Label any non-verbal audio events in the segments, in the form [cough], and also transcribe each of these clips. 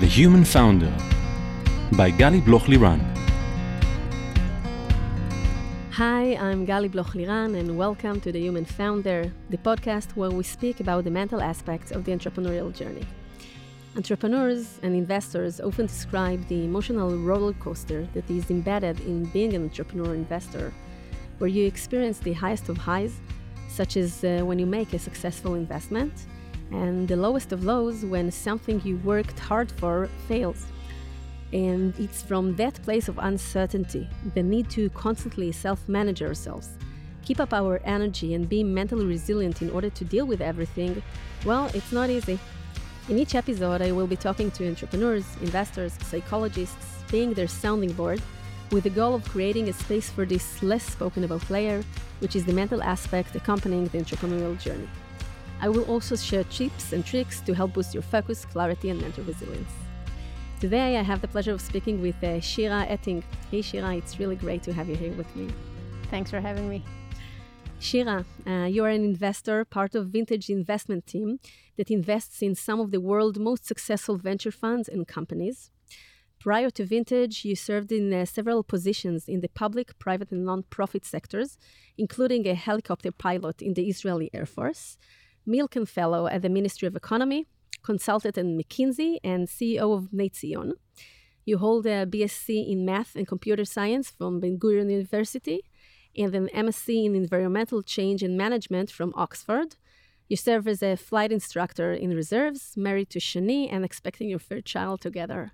The Human Founder by Gali Bloch Liran. Hi, I'm Gali Bloch Liran, and welcome to The Human Founder, the podcast where we speak about the mental aspects of the entrepreneurial journey. Entrepreneurs and investors often describe the emotional roller coaster that is embedded in being an entrepreneur investor, where you experience the highest of highs, such as uh, when you make a successful investment, and the lowest of lows when something you worked hard for fails. And it's from that place of uncertainty, the need to constantly self manage ourselves, keep up our energy, and be mentally resilient in order to deal with everything, well, it's not easy. In each episode, I will be talking to entrepreneurs, investors, psychologists, being their sounding board, with the goal of creating a space for this less spoken about layer, which is the mental aspect accompanying the entrepreneurial journey. I will also share tips and tricks to help boost your focus, clarity, and mental resilience. Today, I have the pleasure of speaking with uh, Shira Eting. Hey, Shira, it's really great to have you here with me. Thanks for having me. Shira, uh, you are an investor, part of Vintage Investment Team that invests in some of the world's most successful venture funds and companies. Prior to Vintage, you served in uh, several positions in the public, private, and non-profit sectors, including a helicopter pilot in the Israeli Air Force, Milken Fellow at the Ministry of Economy, consultant at McKinsey and CEO of Netzion. You hold a BSc in Math and Computer Science from Ben Gurion University and an MSc in Environmental Change and Management from Oxford. You serve as a flight instructor in reserves, married to Shani, and expecting your third child together.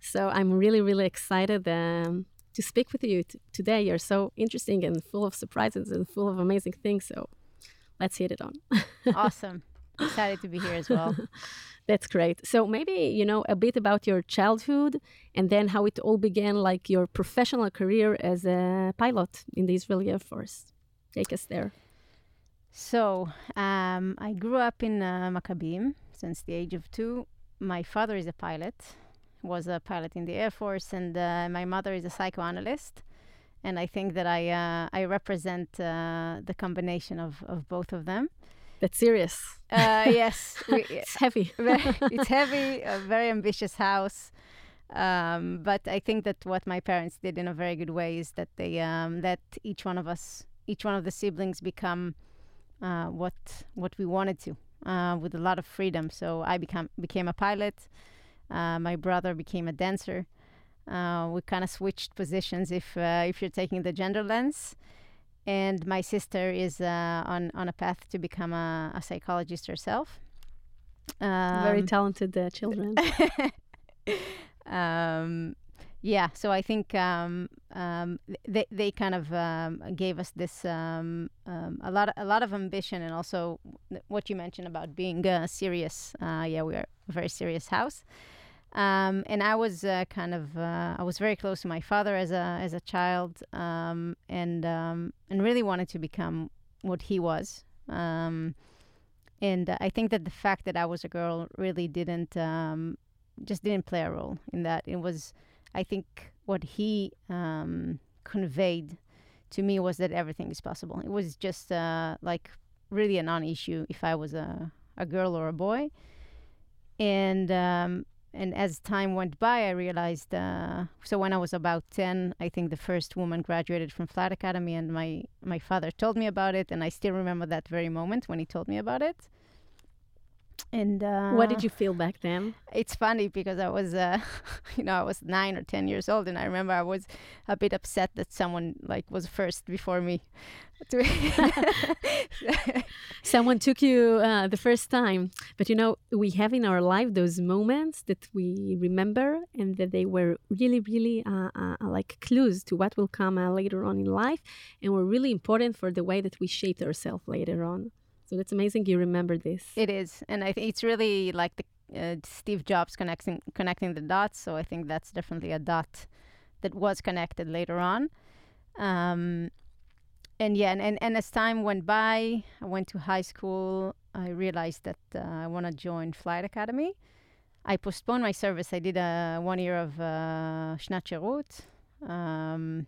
So I'm really, really excited um, to speak with you t- today. You're so interesting and full of surprises and full of amazing things. So let's hit it on. awesome. Excited to be here as well. [laughs] That's great. So maybe, you know, a bit about your childhood and then how it all began, like your professional career as a pilot in the Israeli Air Force. Take us there. So um, I grew up in uh, Maccabim since the age of two. My father is a pilot, was a pilot in the Air Force, and uh, my mother is a psychoanalyst. And I think that I, uh, I represent uh, the combination of, of both of them. That's serious. Uh, [laughs] yes, we, it's heavy. [laughs] it's heavy. A very ambitious house. Um, but I think that what my parents did in a very good way is that they um, let each one of us, each one of the siblings, become uh, what what we wanted to, uh, with a lot of freedom. So I become became a pilot. Uh, my brother became a dancer. Uh, we kind of switched positions if uh, if you're taking the gender lens and my sister is uh, on on a path to become a, a psychologist herself. Um, Very talented uh, children. [laughs] um, yeah, so I think um, um they they kind of um, gave us this um, a lot of, a lot of ambition and also what you mentioned about being uh, serious. Uh, yeah, we are a very serious house. Um, and I was uh, kind of uh, I was very close to my father as a as a child, um, and um, and really wanted to become what he was. Um, and uh, I think that the fact that I was a girl really didn't um, just didn't play a role in that. It was I think what he um, conveyed to me was that everything is possible. It was just uh, like really a non-issue if I was a a girl or a boy. And and as time went by, I realized. Uh, so when I was about ten, I think the first woman graduated from Flight Academy, and my my father told me about it, and I still remember that very moment when he told me about it. And uh, what did you feel back then? It's funny because I was, uh, [laughs] you know, I was nine or ten years old, and I remember I was a bit upset that someone like was first before me. [laughs] [laughs] someone took you uh, the first time, but you know, we have in our life those moments that we remember, and that they were really, really uh, uh, like clues to what will come uh, later on in life, and were really important for the way that we shaped ourselves later on. So that's amazing you remember this. It is. And I think it's really like the uh, Steve Jobs connecting connecting the dots. So I think that's definitely a dot that was connected later on. Um, and yeah, and, and, and as time went by, I went to high school. I realized that uh, I want to join Flight Academy. I postponed my service. I did a one year of uh, Shnat Um,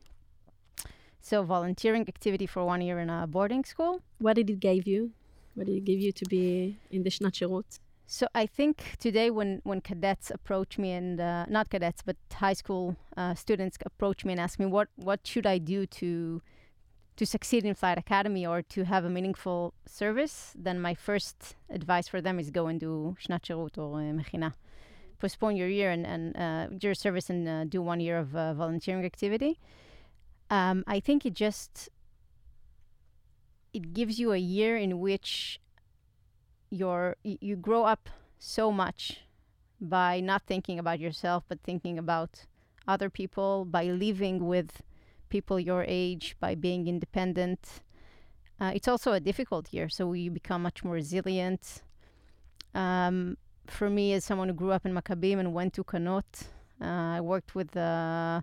so volunteering activity for one year in a boarding school. What did it give you? What did it give you to be in the Shnat Sherut? So I think today, when when cadets approach me and uh, not cadets, but high school uh, students approach me and ask me what what should I do to to succeed in flight academy or to have a meaningful service, then my first advice for them is go and do shnat sherut or uh, mechina. Postpone your year and, and uh, your service and uh, do one year of uh, volunteering activity. Um, I think it just it gives you a year in which your you grow up so much by not thinking about yourself but thinking about other people by living with people your age by being independent. Uh, it's also a difficult year so you become much more resilient. Um, for me as someone who grew up in Maccabim and went to Kanot uh, I worked with uh,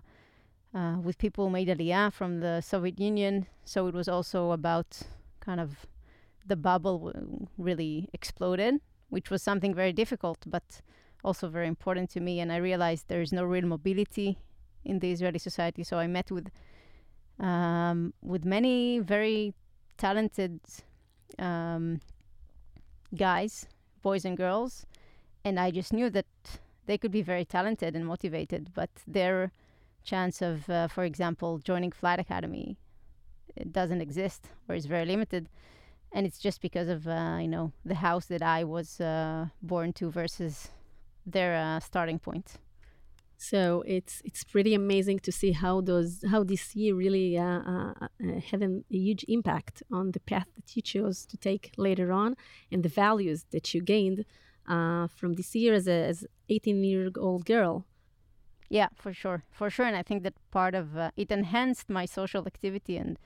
uh, with people who made Aliyah from the Soviet Union. So it was also about kind of the bubble really exploded, which was something very difficult, but also very important to me. And I realized there is no real mobility in the Israeli society. So I met with um, with many very talented um, guys, boys and girls, and I just knew that they could be very talented and motivated, but their chance of, uh, for example, joining Flight Academy, it doesn't exist or is very limited and it's just because of uh, you know the house that I was uh, born to versus their uh, starting point. So it's it's pretty amazing to see how those how this year really uh, uh, uh, had an, a huge impact on the path that you chose to take later on and the values that you gained from this year as a as 18 year old girl. Yeah, for sure, for sure, and I think that part of it enhanced my social activity and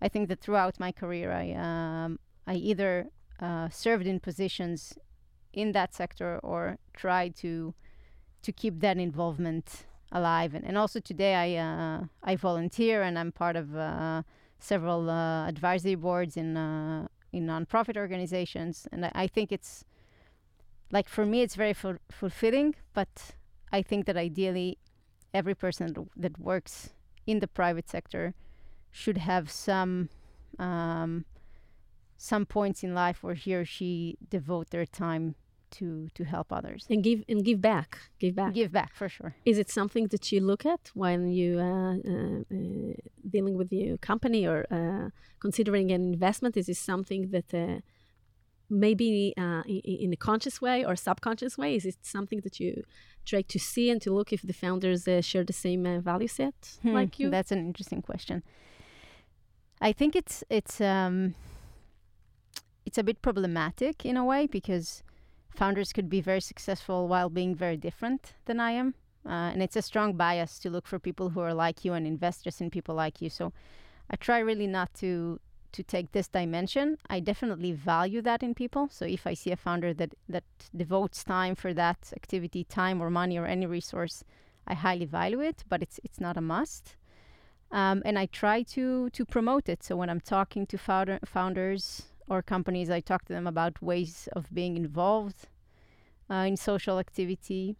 I think that throughout my career, I um, I either uh, served in positions in that sector or tried to to keep that involvement alive. And, and also today, I uh, I volunteer and I'm part of uh, several uh, advisory boards in uh, in nonprofit organizations. And I, I, think it's like for me, it's very fu- fulfilling. But I think that ideally, every person that works in the private sector should have some um, some points in life where he or she devote their time to to help others. And give and give back give back. Give back for sure. Is it something that you look at when you uh, uh, uh, dealing with your company or uh, considering an investment? Is this something that uh, maybe uh, in, in, a conscious way or subconscious way? Is it something that you try to see and to look if the founders share the same value set hmm, like you? that's an interesting question I think it's it's um, it's a bit problematic in a way because founders could be very successful while being very different than I am, uh, and it's a strong bias to look for people who are like you and invest just in people like you. So I try really not to to take this dimension. I definitely value that in people. So if I see a founder that that devotes time for that activity, time or money or any resource, I highly value it, but it's it's not a must. Um, and I try to to promote it. So when I'm talking to founder, founders or companies, I talk to them about ways of being involved uh, in social activity,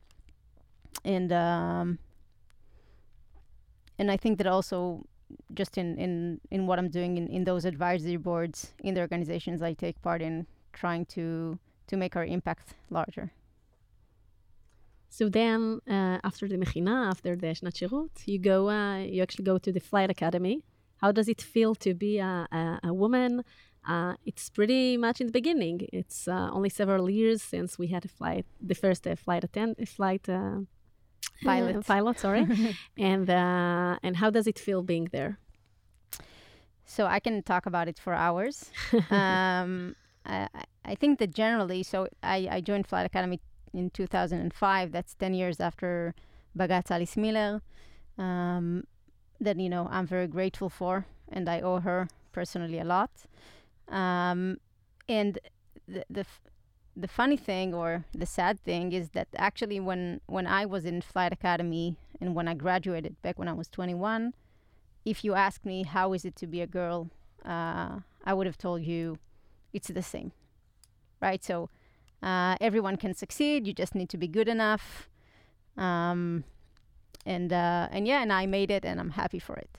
and um, and I think that also just in in in what I'm doing in, in those advisory boards in the organizations I take part in, trying to to make our impact larger. So then, uh, after the mechina, after the shnat sherut, you go, uh, you actually go to the flight academy. How does it feel to be a, a, a woman? Uh, it's pretty much in the beginning. It's uh, only several years since we had a flight, the first uh, flight attend, flight uh, pilot, [laughs] pilot, sorry. [laughs] and and how does it feel being there? So I can talk about it for hours. [laughs] um, I, I think that generally, so I, I joined Flight Academy in 2005. That's 10 years after Bagatz Alice Miller. Um, that you know I'm very grateful for, and I owe her personally a lot. Um, and the the f- the funny thing or the sad thing is that actually when when I was in flight academy and when I graduated back when I was 21, if you ask me how is it to be a girl, uh, I would have told you it's the same, right? So uh, everyone can succeed. You just need to be good enough. Um, and uh, and yeah, and I made it, and I'm happy for it.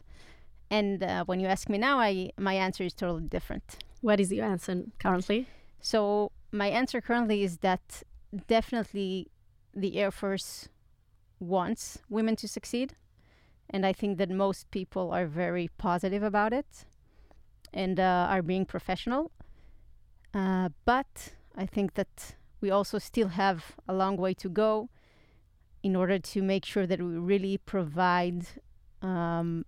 And uh, when you ask me now, I my answer is totally different. What is your answer currently? So my answer currently is that definitely the Air Force wants women to succeed. And I think that most people are very positive about it and uh, are being professional. Uh, but I think that we also still have a long way to go in order to make sure that we really provide um,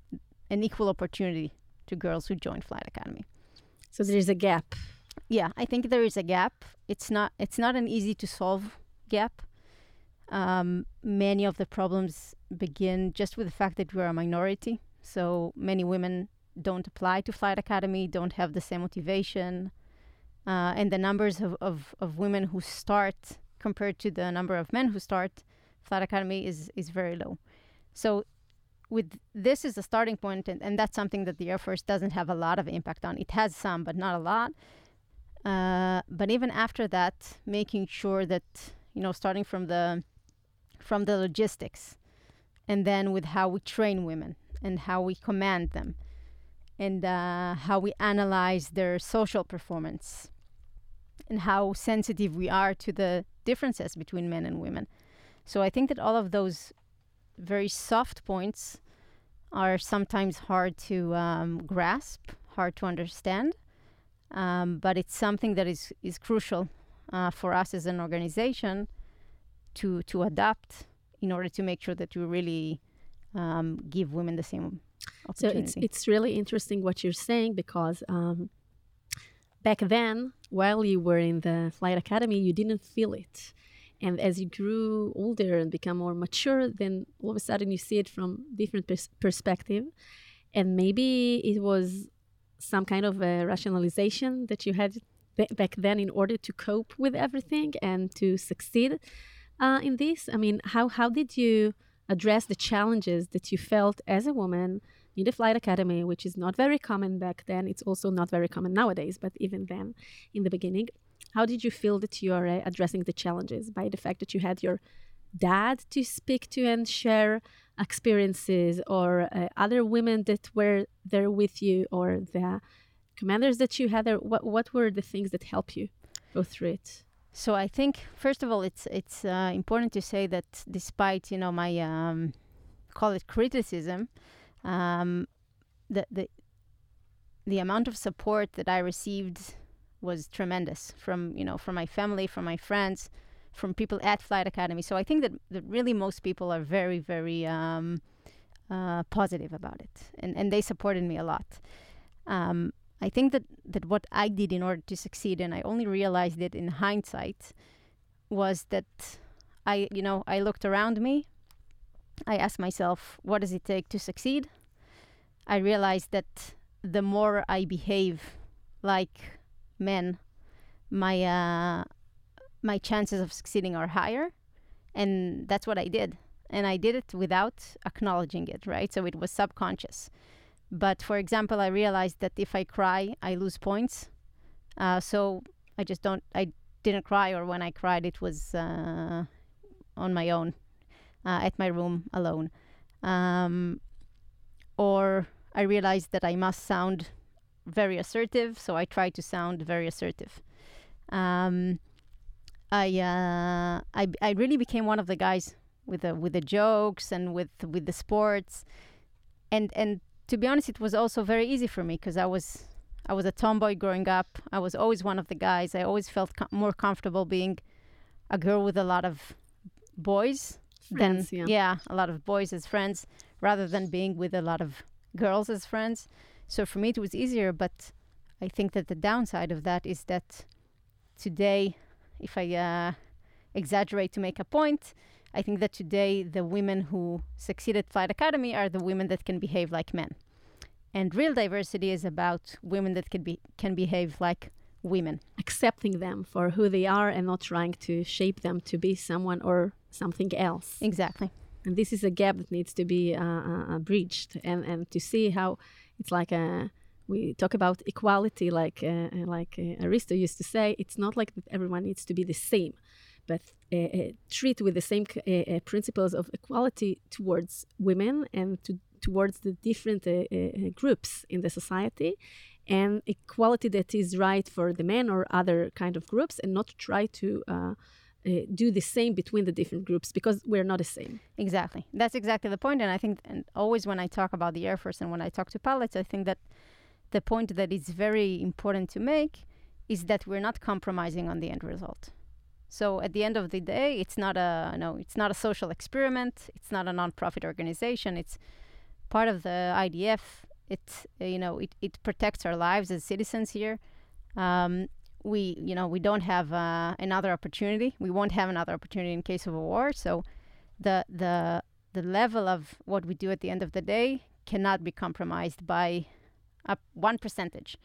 an equal opportunity to girls who join Flight Academy. So there is a gap. Yeah, I think there is a gap. It's not it's not an easy to solve gap. Um, many of the problems begin just with the fact that we're a minority. So many women don't apply to Flight Academy, don't have the same motivation. Uh, and the numbers of, of, of women who start compared to the number of men who start Flight Academy is, is very low. So with this is a starting point and, and that's something that the Air Force doesn't have a lot of impact on. It has some, but not a lot. Uh, but even after that, making sure that, you know, starting from the from the logistics and then with how we train women and how we command them and uh, how we analyze their social performance and how sensitive we are to the differences between men and women. So I think that all of those very soft points are sometimes hard to um, grasp, hard to understand, um, but it's something that is, is crucial uh, for us as an organization to, to adapt in order to make sure that we really um, give women the same so it's it's really interesting what you're saying because um, back then, while you were in the flight academy, you didn't feel it, and as you grew older and become more mature, then all of a sudden you see it from different pers- perspective, and maybe it was some kind of a rationalization that you had back then in order to cope with everything and to succeed uh, in this. I mean, how how did you address the challenges that you felt as a woman the flight academy, which is not very common back then. It's also not very common nowadays, but even then, in the beginning, how did you feel that you are uh, addressing the challenges by the fact that you had your dad to speak to and share experiences, or uh, other women that were there with you, or the commanders that you had there? What what were the things that help you go through it? So I think first of all, it's it's uh, important to say that despite you know my um, call it criticism, um, the the the amount of support that I received was tremendous from you know from my family, from my friends, from people at Flight Academy. So I think that, that really most people are very very um, uh, positive about it, and and they supported me a lot. Um, I think that, that what I did in order to succeed, and I only realized it in hindsight, was that I, you know, I looked around me. I asked myself, what does it take to succeed? I realized that the more I behave like men, my uh, my chances of succeeding are higher, and that's what I did. And I did it without acknowledging it, right? So it was subconscious. But for example, I realized that if I cry, I lose points. Uh, so I just don't, I didn't cry, or when I cried, it was uh, on my own uh, at my room alone. Um, or I realized that I must sound very assertive, so I tried to sound very assertive. Um, I, uh, I I really became one of the guys with the with the jokes and with with the sports, and and to be honest, it was also very easy for me because I was I was a tomboy growing up. I was always one of the guys. I always felt com- more comfortable being a girl with a lot of boys friends, than yeah. yeah, a lot of boys as friends rather than being with a lot of girls as friends. So for me, it was easier. But I think that the downside of that is that today, if I uh, exaggerate to make a point, I think that today the women who succeed at Flight Academy are the women that can behave like men. And real diversity is about women that can be can behave like women. Accepting them for who they are and not trying to shape them to be someone or something else. Exactly. And this is a gap that needs to be uh, uh, uh bridged and, and to see how it's like a we talk about equality like uh, uh like uh, Aristo used to say it's not like that everyone needs to be the same but uh, uh, treat with the same uh, principles of equality towards women and to, towards the different groups in the society and equality that is right for the men or other kind of groups and not try to uh, do the same between the different groups because we're not the same. Exactly. That's exactly the point. And I think, and always when I talk about the Air Force and when I talk to pilots, I think that the point that is very important to make is that we're not compromising on the end result. So at the end of the day, it's not a no, it's not a social experiment. It's not a nonprofit organization. It's part of the IDF. It you know it, it protects our lives as citizens here. Um, we you know we don't have uh, another opportunity. We won't have another opportunity in case of a war. So the the the level of what we do at the end of the day cannot be compromised by one percentage.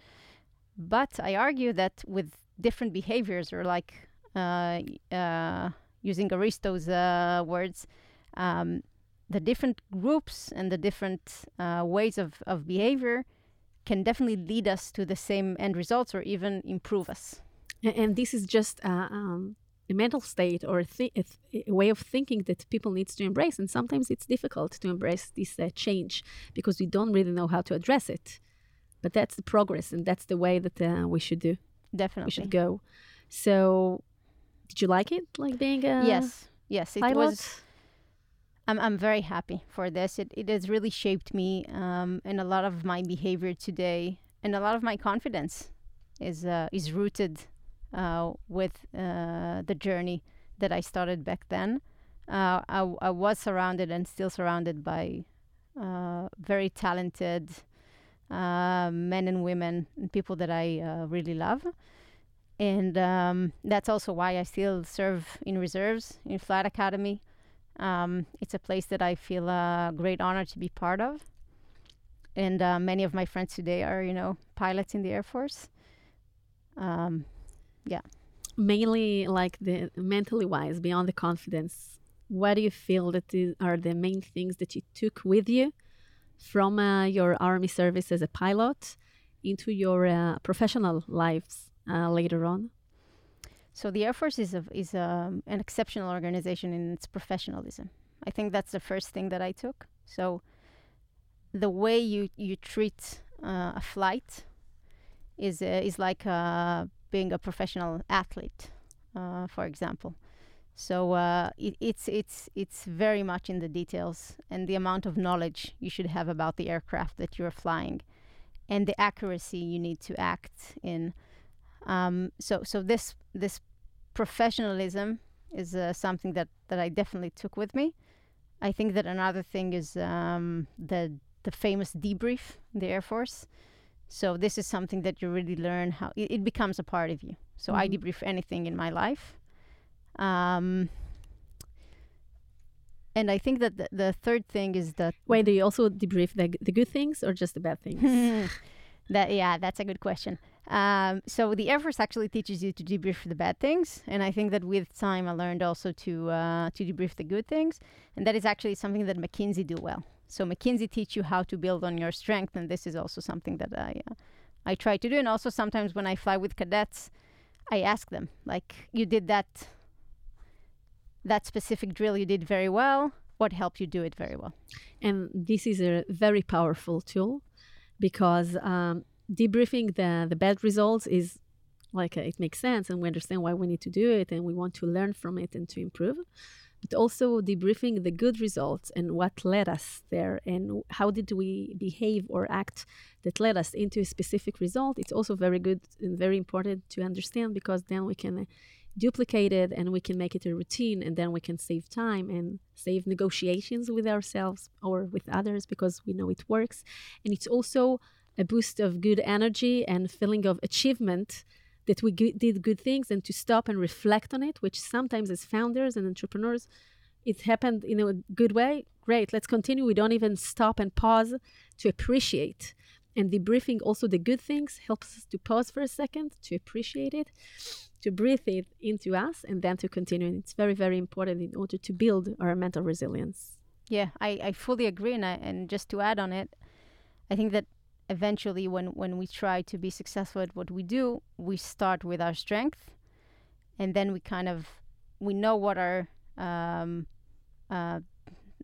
But I argue that with different behaviors or like uh, uh, using Aristo's uh, words, um, the different groups and the different uh, ways of, of behavior can definitely lead us to the same end results or even improve us. And this is just uh, um, a mental state or a, th- a, th- a, way of thinking that people needs to embrace. And sometimes it's difficult to embrace this uh, change because we don't really know how to address it. But that's the progress, and that's the way that uh, we should do. Definitely, we should go. So, did you like it? Like being a yes, yes, it pilot? was. I'm I'm very happy for this. It it has really shaped me, um, and a lot of my behavior today, and a lot of my confidence, is uh, is rooted uh, with uh, the journey that I started back then. Uh, I I was surrounded and still surrounded by uh, very talented uh, men and women and people that I really love and um, that's also why I still serve in reserves in Flight Academy. Um, it's a place that I feel a great honor to be part of, and uh, many of my friends today are, you know, pilots in the Air Force. Um, yeah, mainly like the mentally wise, beyond the confidence. What do you feel that is, are the main things that you took with you from uh, your army service as a pilot into your uh, professional lives? uh, later on? So the Air Force is a, is a, an exceptional organization in its professionalism. I think that's the first thing that I took. So the way you you treat uh, a flight is uh, is like uh, being a professional athlete, uh, for example. So uh, it, it's it's it's very much in the details and the amount of knowledge you should have about the aircraft that you're flying, and the accuracy you need to act in. Um, so so this this professionalism is uh, something that that I definitely took with me. I think that another thing is um, the the famous debrief in the Air Force. So this is something that you really learn how it, it becomes a part of you. So mm-hmm. I debrief anything in my life. Um, and I think that the, the third thing is that. Wait, do you also debrief the, the good things or just the bad things? [laughs] that yeah, that's a good question. Um, so the Air Force actually teaches you to debrief the bad things, and I think that with time I learned also to uh, to debrief the good things, and that is actually something that McKinsey do well. So McKinsey teach you how to build on your strength, and this is also something that I uh, I try to do. And also sometimes when I fly with cadets, I ask them like, "You did that that specific drill, you did very well. What helped you do it very well?" And this is a very powerful tool because. Um, debriefing the the bad results is like uh, it makes sense and we understand why we need to do it and we want to learn from it and to improve. But also debriefing the good results and what led us there and how did we behave or act that led us into a specific result it's also very good and very important to understand because then we can uh, duplicate it and we can make it a routine and then we can save time and save negotiations with ourselves or with others because we know it works. And it's also a boost of good energy and feeling of achievement that we g- did good things and to stop and reflect on it, which sometimes as founders and entrepreneurs, it happened in a good way. Great, let's continue. We don't even stop and pause to appreciate. And debriefing also the good things helps us to pause for a second, to appreciate it, to breathe it into us, and then to continue. And it's very, very important in order to build our mental resilience. Yeah, I, I fully agree. And, I, and just to add on it, I think that eventually when when we try to be successful at what we do we start with our strength and then we kind of we know what our um, uh,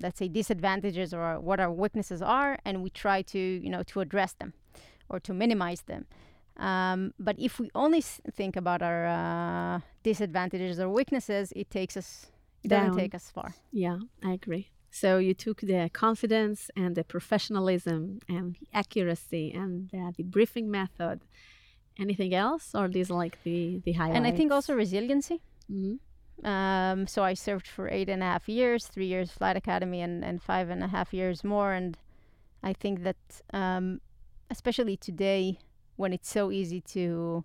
let's say disadvantages or what our weaknesses are and we try to you know to address them or to minimize them Um, but if we only s- think about our uh, disadvantages or weaknesses, it takes us. It doesn't Down. take us far. Yeah, I agree. So you took the confidence and the professionalism and the accuracy and the, the briefing method. Anything else, or these like the the highlights? And I think also resiliency. Mhm. Um, so I served for eight and a half years, three years flight academy, and, and five and a half years more. And I think that, um, especially today, when it's so easy to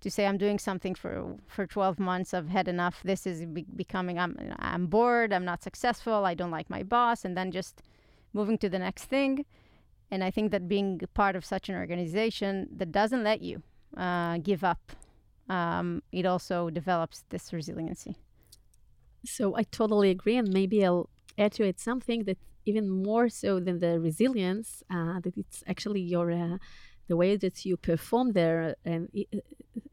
to say I'm doing something for for 12 months, I've had enough. This is be- becoming I'm I'm bored. I'm not successful. I don't like my boss, and then just moving to the next thing. And I think that being part of such an organization that doesn't let you uh, give up um, it also develops this resiliency. So I totally agree, and maybe I'll add to it something that even more so than the resilience, uh, that it's actually your uh, the way that you perform there, and e-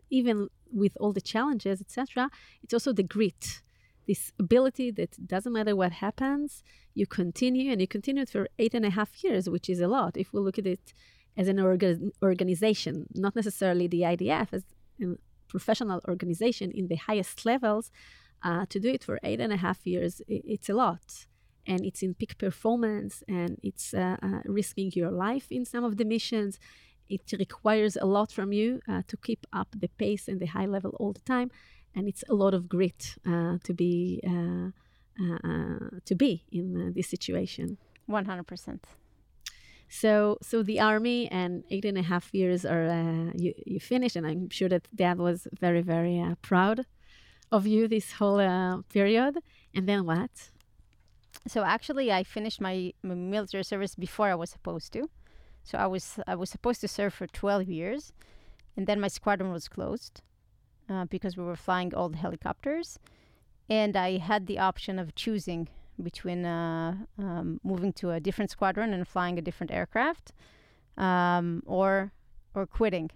even with all the challenges, etc. It's also the grit, this ability that doesn't matter what happens, you continue, and you continue for eight and a half years, which is a lot. If we look at it as an orga- organization, not necessarily the IDF as a professional organization in the highest levels, uh, to do it for eight and a half years, it's a lot. And it's in peak performance and it's uh, uh, risking your life in some of the missions. It requires a lot from you uh, to keep up the pace and the high level all the time. And it's a lot of grit uh, to be uh, uh, uh, to be in uh, this situation. 100%. So, so the army and eight and a half years are uh, you you finished, and I'm sure that Dad was very very uh, proud of you this whole uh, period. And then what? So actually, I finished my military service before I was supposed to. So I was I was supposed to serve for 12 years, and then my squadron was closed uh, because we were flying old helicopters, and I had the option of choosing between uh, um, moving to a different squadron and flying a different aircraft, um, or or quitting.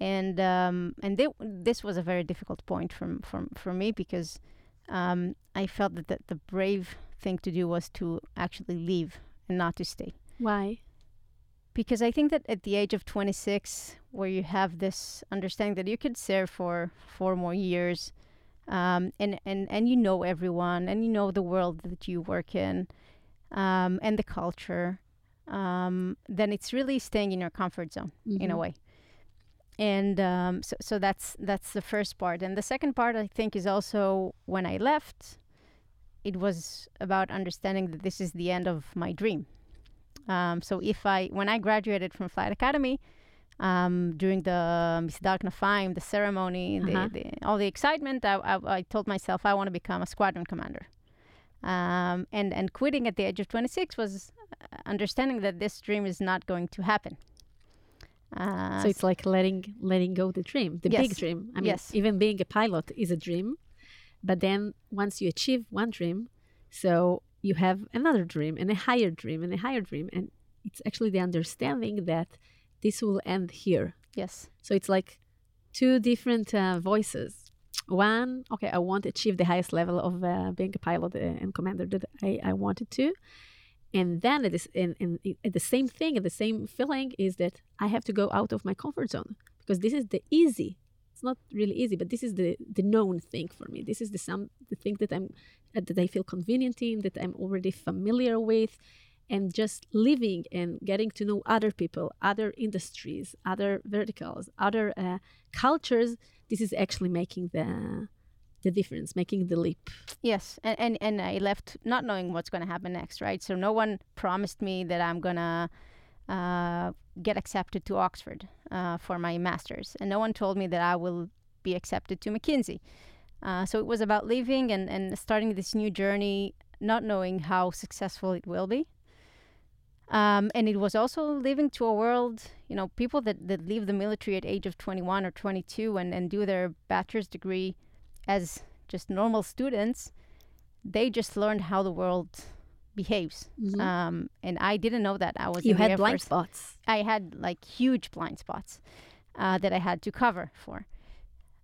And um, and they, this was a very difficult point from from for me because um, I felt that the, the brave thing to do was to actually leave and not to stay. Why? Because I think that at the age of 26, where you have this understanding that you could serve for four more years, um, and, and, and you know everyone, and you know the world that you work in, um, and the culture, um, then it's really staying in your comfort zone in a Mhm. way. And um, so, so that's that's the first part. And the second part, I think, is also when I left, it was about understanding that this is the end of my dream. Um, so if I, when I graduated from Flight Academy, um, during the Misdar Knafaim, the ceremony, Uh-huh. the, the, all the excitement, I, I, I told myself I want to become a squadron commander. Um, and, and quitting at the age of 26 was uh, understanding that this dream is not going to happen. Uh, So it's like letting letting go the dream, the big dream. I mean, Yes. even being a pilot is a dream, but then once you achieve one dream, so you have another dream and a higher dream and a higher dream, and it's actually the understanding that this will end here. yes. So it's like two different uh, voices. One, okay, I want to achieve the highest level of uh, being a pilot uh, and commander that I, I wanted to. And then it is, and, and it- and the same thing, and the same feeling is that I have to go out of my comfort zone because this is the easy. It's not really easy, but this is the the known thing for me. This is the some the thing that I'm uh, that I feel convenient in, that I'm already familiar with, and just living and getting to know other people, other industries, other verticals, other uh, cultures. This is actually making the the difference, making the leap. Yes, and, and and I left not knowing what's going to happen next, right? So no one promised me that I'm gonna uh, get accepted to Oxford uh, for my master's, and no one told me that I will be accepted to McKinsey. Uh, so it was about leaving and and starting this new journey, not knowing how successful it will be. Um, and it was also leaving to a world, you know, people that, that leave the military at age of 21 or 22 and, and do their bachelor's degree as just normal students, they just learned how the world behaves. Mhm. Um, and I didn't know that. I was you had blind Force. spots. I had like huge blind spots uh, that I had to cover for.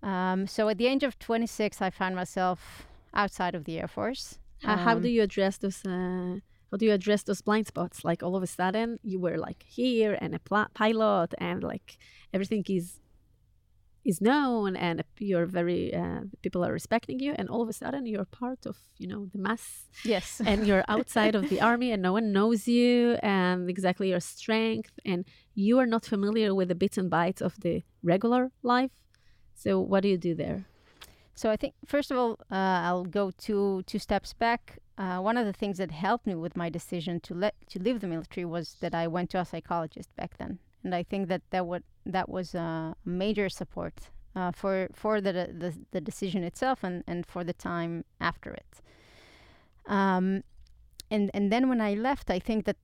Um, so at the age of 26, I found myself outside of the Air Force. Uh, how Um, do you address those uh, how do you address those blind spots? Like all of a sudden you were like here and a pl- pilot and like everything is is known and you're very uh, people are respecting you and all of a sudden you're part of you know the mass. Yes. [laughs] And you're outside of the army and no one knows you and exactly your strength and you are not familiar with the bits and bytes of the regular life. So what do you do there? So i think first of all uh, i'll go two two steps back. Uh, one of the things that helped me with my decision to let to leave the military was that i went to a psychologist back then and I think that that that was a major support uh, for for the, the, the decision itself and and for the time after it. Um, and and then when I left, I think that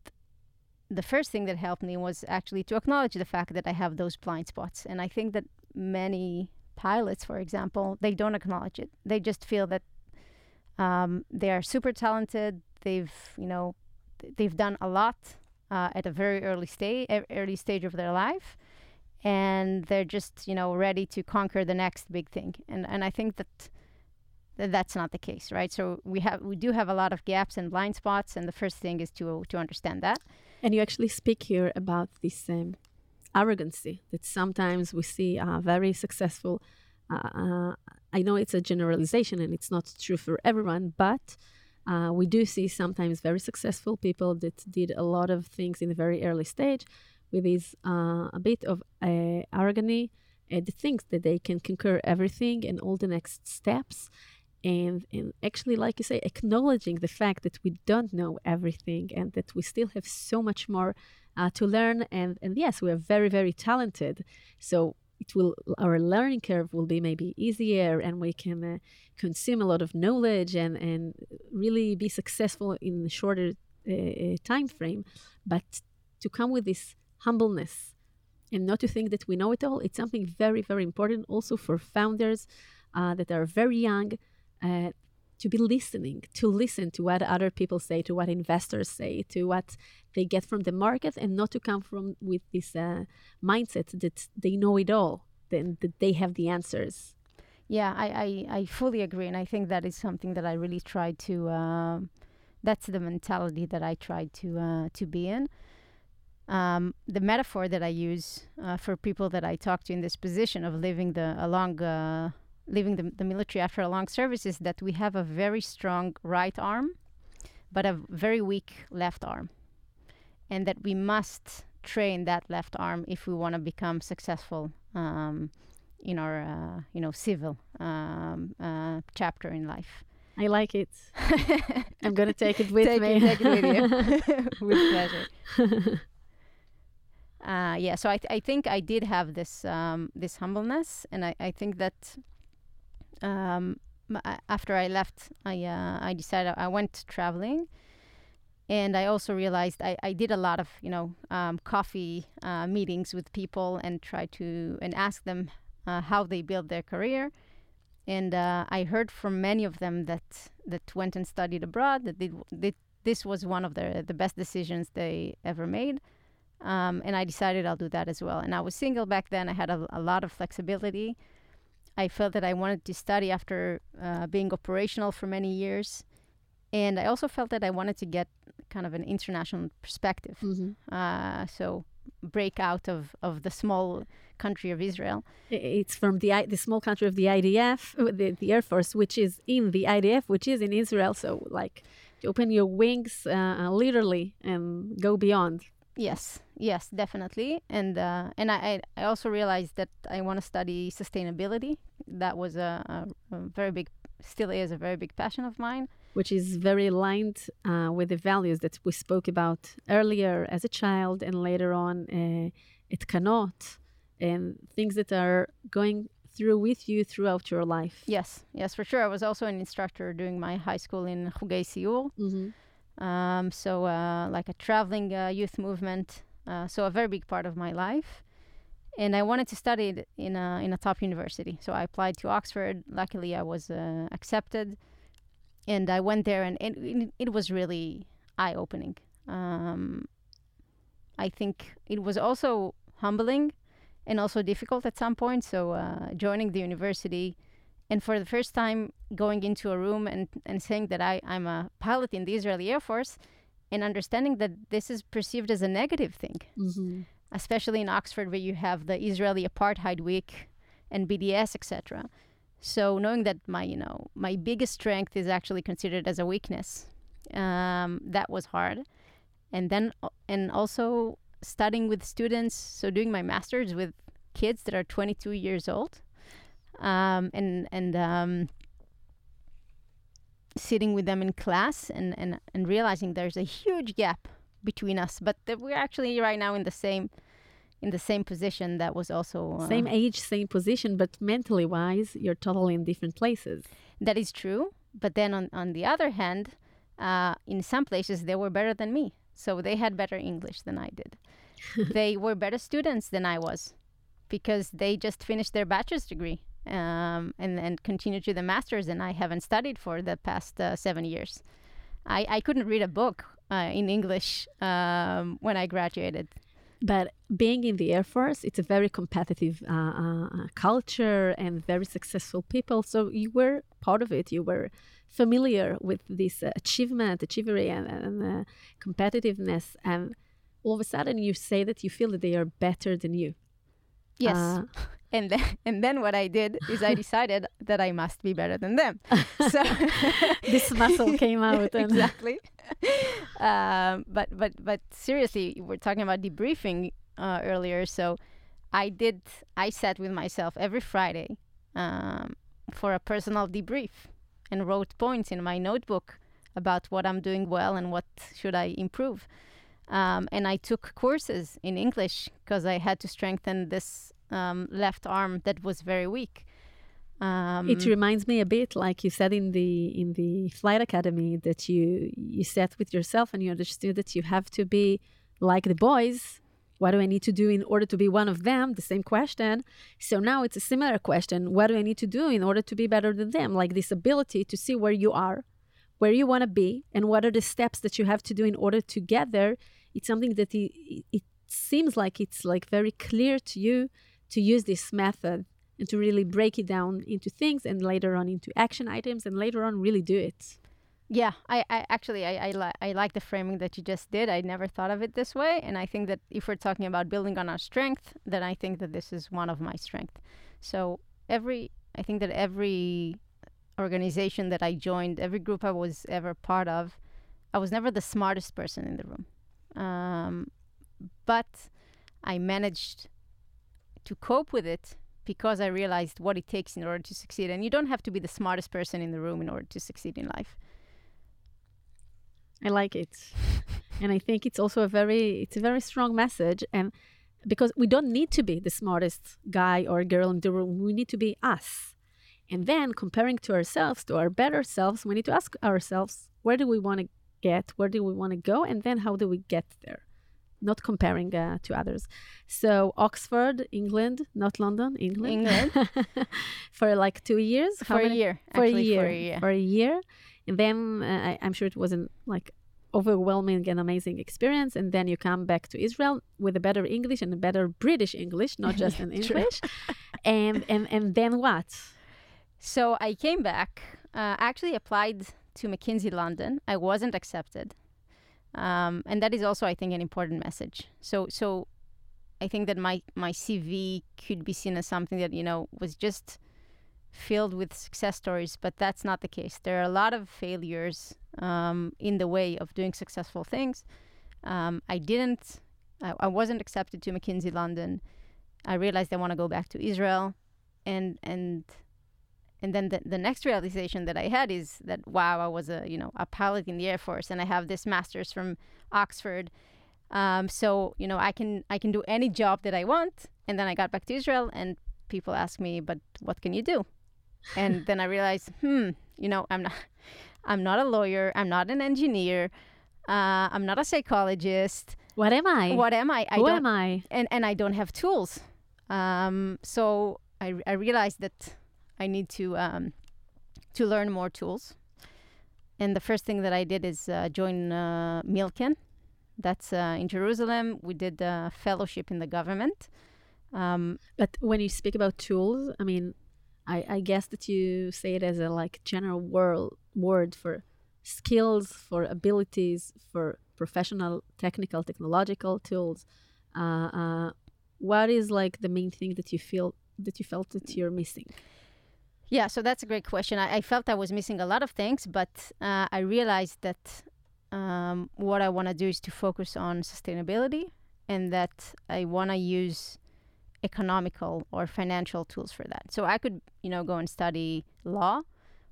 the first thing that helped me was actually to acknowledge the fact that I have those blind spots, and I think that many pilots, for example, they don't acknowledge it. They just feel that um, they are super talented. They've you know they've done a lot uh, at a very early stage, early stage of their life, and they're just you know ready to conquer the next big thing. And and I think that, that that's not the case, right? So we have we do have a lot of gaps and blind spots, and the first thing is to to understand that. And you actually speak here about this um, arrogancy that sometimes we see uh, very successful. Uh, uh, I know it's a generalization and it's not true for everyone, but uh, we do see sometimes very successful people that did a lot of things in a very early stage with this uh, a bit of uh, arrogance and thinks that they can conquer everything and all the next steps. And and actually like you say acknowledging the fact that we don't know everything and that we still have so much more uh, to learn. And and yes we are very very talented. So it will our learning curve will be maybe easier and we can uh, consume a lot of knowledge and and really be successful in a shorter uh, uh, time frame. But to come with this humbleness and not to think that we know it all it's something very very important also for founders uh, that are very young uh, to be listening, to listen to what other people say, to what investors say, to what they get from the market, and not to come from with this uh, mindset that they know it all, then that they have the answers. Yeah, I, I, I fully agree, and I think that is something that I really try to. Uh, that's the mentality that I try to uh, to be in. Um, the metaphor that I use uh, for people that I talk to in this position of living the along uh, leaving the, the military after a long service is that we have a very strong right arm, but a very weak left arm. And that we must train that left arm if we want to become successful um, in our, uh, you know, civil um, uh, chapter in life. I like it. [laughs] I'm going to take it with take me. It, take it with you. [laughs] with pleasure. [laughs] Uh, yeah, so I, th- I think I did have this um, this humbleness, and I, I think that um, after I left, I uh, I decided I went traveling, and I also realized I, I did a lot of you know um, coffee uh, meetings with people and try to and ask them uh, how they build their career, and uh, I heard from many of them that that went and studied abroad that they, they, this was one of the the best decisions they ever made. Um, and I decided I'll do that as well. And I was single back then. I had a, a lot of flexibility. I felt that I wanted to study after uh, being operational for many years. And I also felt that I wanted to get kind of an international perspective. Mm-hmm. Uh, so break out of, of the small country of Israel. It's from the the small country of the IDF, the, the Air Force, which is in the IDF, which is in Israel. So like, open your wings uh, literally and go beyond. Yes, yes, definitely. And uh, and I, I also realized that I want to study sustainability. That was a, a, a, very big, still is a very big passion of mine. Which is very aligned uh, with the values that we spoke about earlier as a child and later on uh, at Kanot, and things that are going through with you throughout your life. Yes, yes, for sure. I was also an instructor during my high school in Chugei Siur. Mm-hmm. Um, so, uh, like a traveling uh, youth movement. Uh, so, a very big part of my life. And I wanted to study in a, in a top university. So, I applied to Oxford. Luckily, I was accepted. And I went there, and it, it, was really eye opening. Um, I think it was also humbling and also difficult at some point. So, joining the university and for the first time going into a room and, and saying that I, I'm a pilot in the Israeli Air Force, and understanding that this is perceived as a negative thing, Mhm. especially in Oxford where you have the Israeli Apartheid Week and BDS, etc. So knowing that my you know my biggest strength is actually considered as a weakness, um, that was hard, and then and also studying with students, so doing my masters with kids that are 22 years old, um, and and um, sitting with them in class and, and, and realizing there's a huge gap between us, but that we're actually right now in the same in the same position. That was also uh, Same age, same position, but mentally wise, you're totally in different places. That is true. But then on, on the other hand, uh, in some places they were better than me. So they had better English than I did. [laughs] they were better students than I was because they just finished their bachelor's degree um, and, and continue to the master's, and I haven't studied for the past uh, seven years. I, I couldn't read a book uh, in English um, when I graduated. But being in the Air Force, it's a very competitive uh, uh, culture and very successful people. So you were part of it. You were familiar with this uh, achievement, achievery, and, and uh, competitiveness. And all of a sudden, you say that you feel that they are better than you. Yes. Uh, [laughs] and then, [laughs] and then what I did is I decided that I must be better than them. [laughs] So [laughs] this muscle came out. And exactly. um, but but but seriously, we're talking about debriefing uh, earlier. So I did. I sat with myself every Friday um, for a personal debrief and wrote points in my notebook about what I'm doing well and what should I improve. Um, and I took courses in English because I had to strengthen this um, left arm that was very weak. Um, it reminds me a bit, like you said in the in the flight academy, that you you sat with yourself and you understood that you have to be like the boys. What do I need to do in order to be one of them? The same question. So now it's a similar question. What do I need to do in order to be better than them? Like this ability to see where you are, where you want to be, and what are the steps that you have to do in order to get there. It's something that it, it seems like it's like very clear to you to use this method and to really break it down into things and later on into action items and later on really do it. Yeah, I, I actually I I, li- I like the framing that you just did. I never thought of it this way, and I think that if we're talking about building on our strength, then I think that this is one of my strengths. So every I think that every organization that I joined, every group I was ever part of, I was never the smartest person in the room, um, but I managed to cope with it because I realized what it takes in order to succeed. And you don't have to be the smartest person in the room in order to succeed in life. I like it. [laughs] and I think it's also a very it's a very strong message and because we don't need to be the smartest guy or girl in the room. We need to be us. And then comparing to ourselves, to our better selves, we need to ask ourselves, where do we want to get? Where do we want to go? And then how do we get there? Not comparing uh, to others. So Oxford, England, not London, England. England. [laughs] for like two years. For a year. for a year For a year. for a year and then uh, I, i'm sure it wasn't like overwhelming and amazing experience and then you come back to israel with a better english and a better british english not just [laughs] Yeah, an english and and and then what So I came back, uh, actually applied to McKinsey London. I wasn't accepted. Um, and that is also, I think, an important message. So, so I think that my, my CV could be seen as something that, you know, was just filled with success stories, but that's not the case. There are a lot of failures um, in the way of doing successful things. Um, I didn't, I, I wasn't accepted to McKinsey London. I realized I want to go back to Israel. And, and and then the, the next realization that I had is that wow, I was a you know a pilot in the Air Force, and I have this master's from Oxford. Um, so you know I can I can do any job that I want. And then I got back to Israel, and people ask me, but what can you do? And then I realized, hmm, you know, I'm not [laughs] I'm not a lawyer. I'm not an engineer. Uh, I'm not a psychologist. what am i What am I? I who don't am i and and I don't have tools. Um, so I, I realized that I need to um, to learn more tools. And the first thing that I did is uh, join uh, Milken. That's uh, in Jerusalem. We did a fellowship in the government. Um, but when you speak about tools i mean i i guess that you say it as a like general world word for skills for abilities for professional, technical, technological tools. Uh, uh, what is like the main thing that you feel that you felt that you're missing? Yeah, so that's a great question. I, I felt I was missing a lot of things, but uh, I realized that um, what I want to do is to focus on sustainability and that I want to use economical or financial tools for that. So I could, you know, go and study law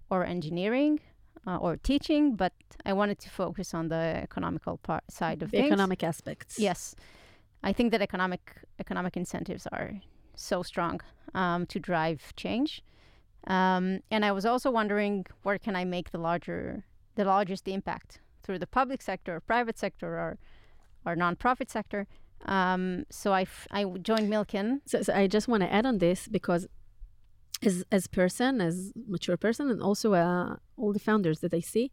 or engineering uh, or teaching, but I wanted to focus on the economical part side of The things. economic aspects. Yes, I think that economic economic incentives are so strong um, to drive change. Um, and I was also wondering where can I make the larger the largest impact through the public sector, private sector, or or nonprofit sector. Um, so I, f- I joined Milken. So, so I just want to add on this because as as person, as mature person, and also uh, all the founders that I see,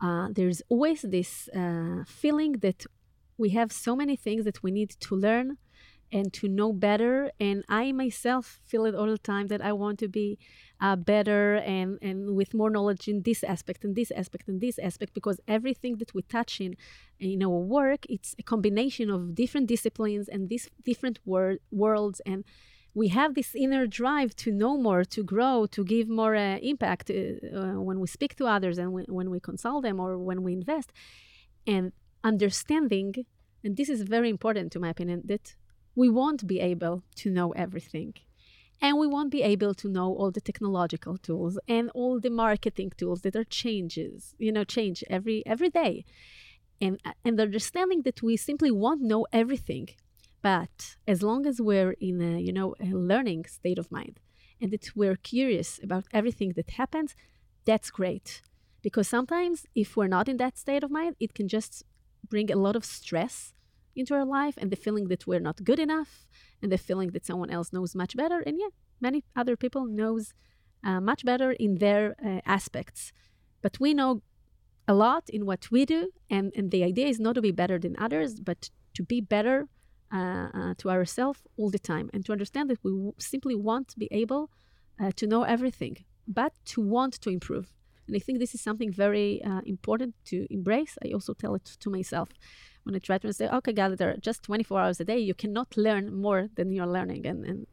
uh, there's always this uh, feeling that we have so many things that we need to learn and to know better. And I myself feel it all the time that I want to be uh, better and, and with more knowledge in this aspect and this aspect and this aspect because everything that we touch in in our work, it's a combination of different disciplines and these different wor- worlds. And we have this inner drive to know more, to grow, to give more uh, impact uh, uh, when we speak to others and when, when we consult them or when we invest. And understanding, and this is very important to my opinion, that we won't be able to know everything. And we won't be able to know all the technological tools and all the marketing tools that are changes, you know, change every every day. And and understanding that we simply won't know everything. But as long as we're in a, you know, a learning state of mind and that we're curious about everything that happens, that's great. Because sometimes if we're not in that state of mind, it can just bring a lot of stress into our life and the feeling that we're not good enough and the feeling that someone else knows much better. And yeah many other people knows uh, much better in their uh, aspects. But we know a lot in what we do and, and the idea is not to be better than others but to be better uh, uh to ourselves all the time and to understand that we w- simply won't be able uh, to know everything but to want to improve. And i think this is something very uh, important to embrace. I also tell it to myself when I try to say, okay, are just 24 hours a day. You cannot learn more than you're learning and, and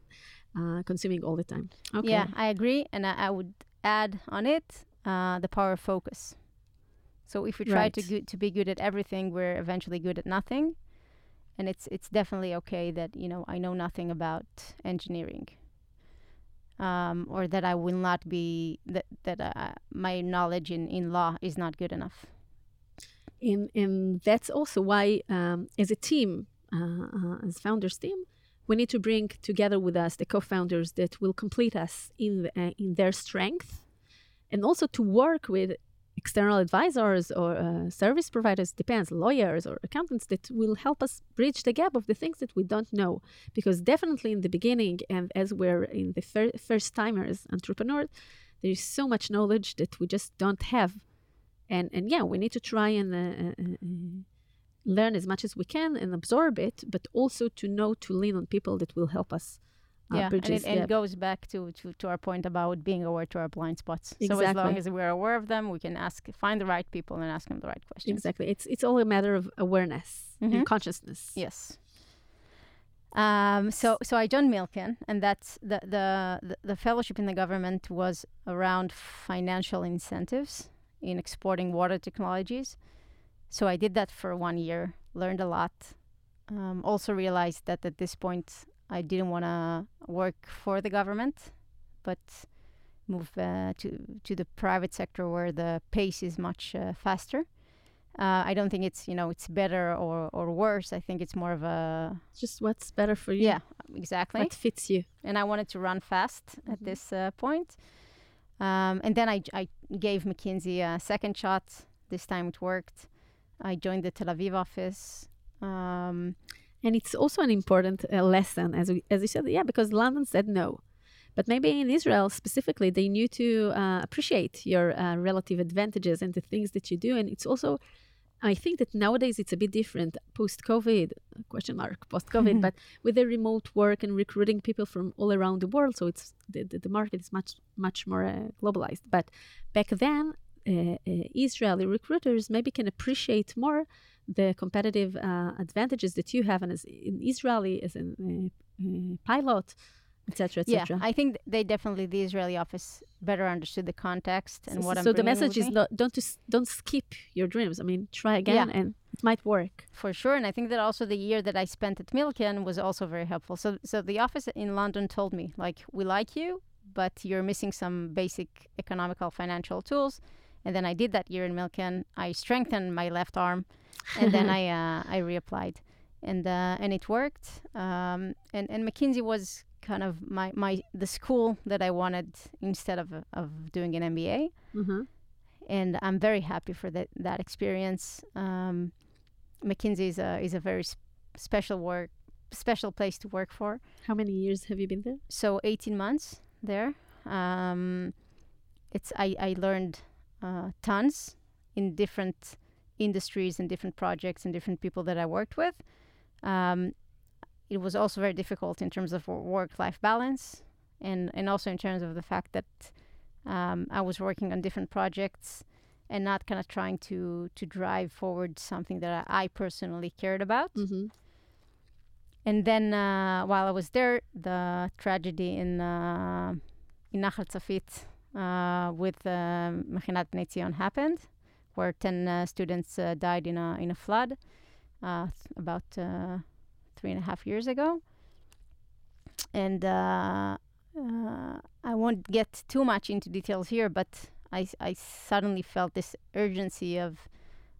uh, consuming all the time. Okay. Yeah, I agree, and I, I would add on it uh, the power of focus. So if we try to go- to be good at everything, we're eventually good at nothing, and it's it's definitely okay that you know I know nothing about engineering, um, or that I will not be that that uh, my knowledge in in law is not good enough. And, and that's also why, um, as a team, uh, uh, as founders team, we need to bring together with us the co-founders that will complete us in uh, in their strength, and also to work with external advisors or uh, service providers depends lawyers or accountants that will help us bridge the gap of the things that we don't know. Because definitely in the beginning and as we're in the fir- first timers entrepreneurs there is so much knowledge that we just don't have and and yeah we need to try and uh, uh, uh, learn as much as we can and absorb it but also to know to lean on people that will help us uh, yeah, and it, and it goes back to, to to our point about being aware to our blind spots. Exactly. So as long as we're aware of them, we can ask, find the right people, and ask them the right questions. exactly it's it's all a matter of awareness Mhm. and consciousness Yes. Um, so so I joined Milken, and that's the, the the the fellowship in the government was around financial incentives in exporting water technologies. So I did that for one year, learned a lot. Um, also realized that at this point I didn't want to work for the government, but move uh, to to the private sector where the pace is much uh, faster. Uh, I don't think it's you know it's better or, or worse. I think it's more of a just what's better for you yeah exactly. what fits you And I wanted to run fast at Mhm. this uh, point. Um, and then I gave McKinsey a second shot. This time it worked. I joined the Tel Aviv office. Um, and it's also an important uh, lesson as we, as you said yeah because london said no but maybe in israel specifically they knew to uh, appreciate your uh, relative advantages and the things that you do and it's also i think that nowadays it's a bit different post covid question mark post covid [laughs] but with the remote work and recruiting people from all around the world so it's the, the, the market is much much more uh, globalized. But back then uh, uh, israeli recruiters maybe can appreciate more the competitive uh, advantages that you have and as an Israeli, as a uh, pilot, etc., Yeah. I think they definitely the Israeli office better understood the context and so, what I'm so the message is not don't just don't skip your dreams. I mean, try again, Yeah. and it might work. for sure and i think that also the year that i spent at milken was also very helpful so so the office in london told me like we like you but you're missing some basic economical financial tools and then i did that year in milken i strengthened my left arm and then [laughs] i uh, i reapplied and uh, and it worked um, and and mckinsey was kind of my my the school that i wanted instead of of doing an mba hmm and I'm very happy for that that experience. Um, McKinsey is a is a very s- special work special place to work for. How many years have you been there? So 18 months there. Um, it's I I learned uh, tons in different industries and different projects and different people that I worked with. Um, it was also very difficult in terms of work life balance and and also in terms of the fact that um, I was working on different projects and not kind of trying to to drive forward something that I, I personally cared about. Mm-hmm. And then uh, while I was there, the tragedy in uh, in Nachal Tzafit uh, with uh, Mechinat Bnei Zion happened, where ten uh, students uh, died in a in a flood uh, about uh, three and a half years ago. And uh, uh, I won't get too much into details here, but I suddenly felt this urgency of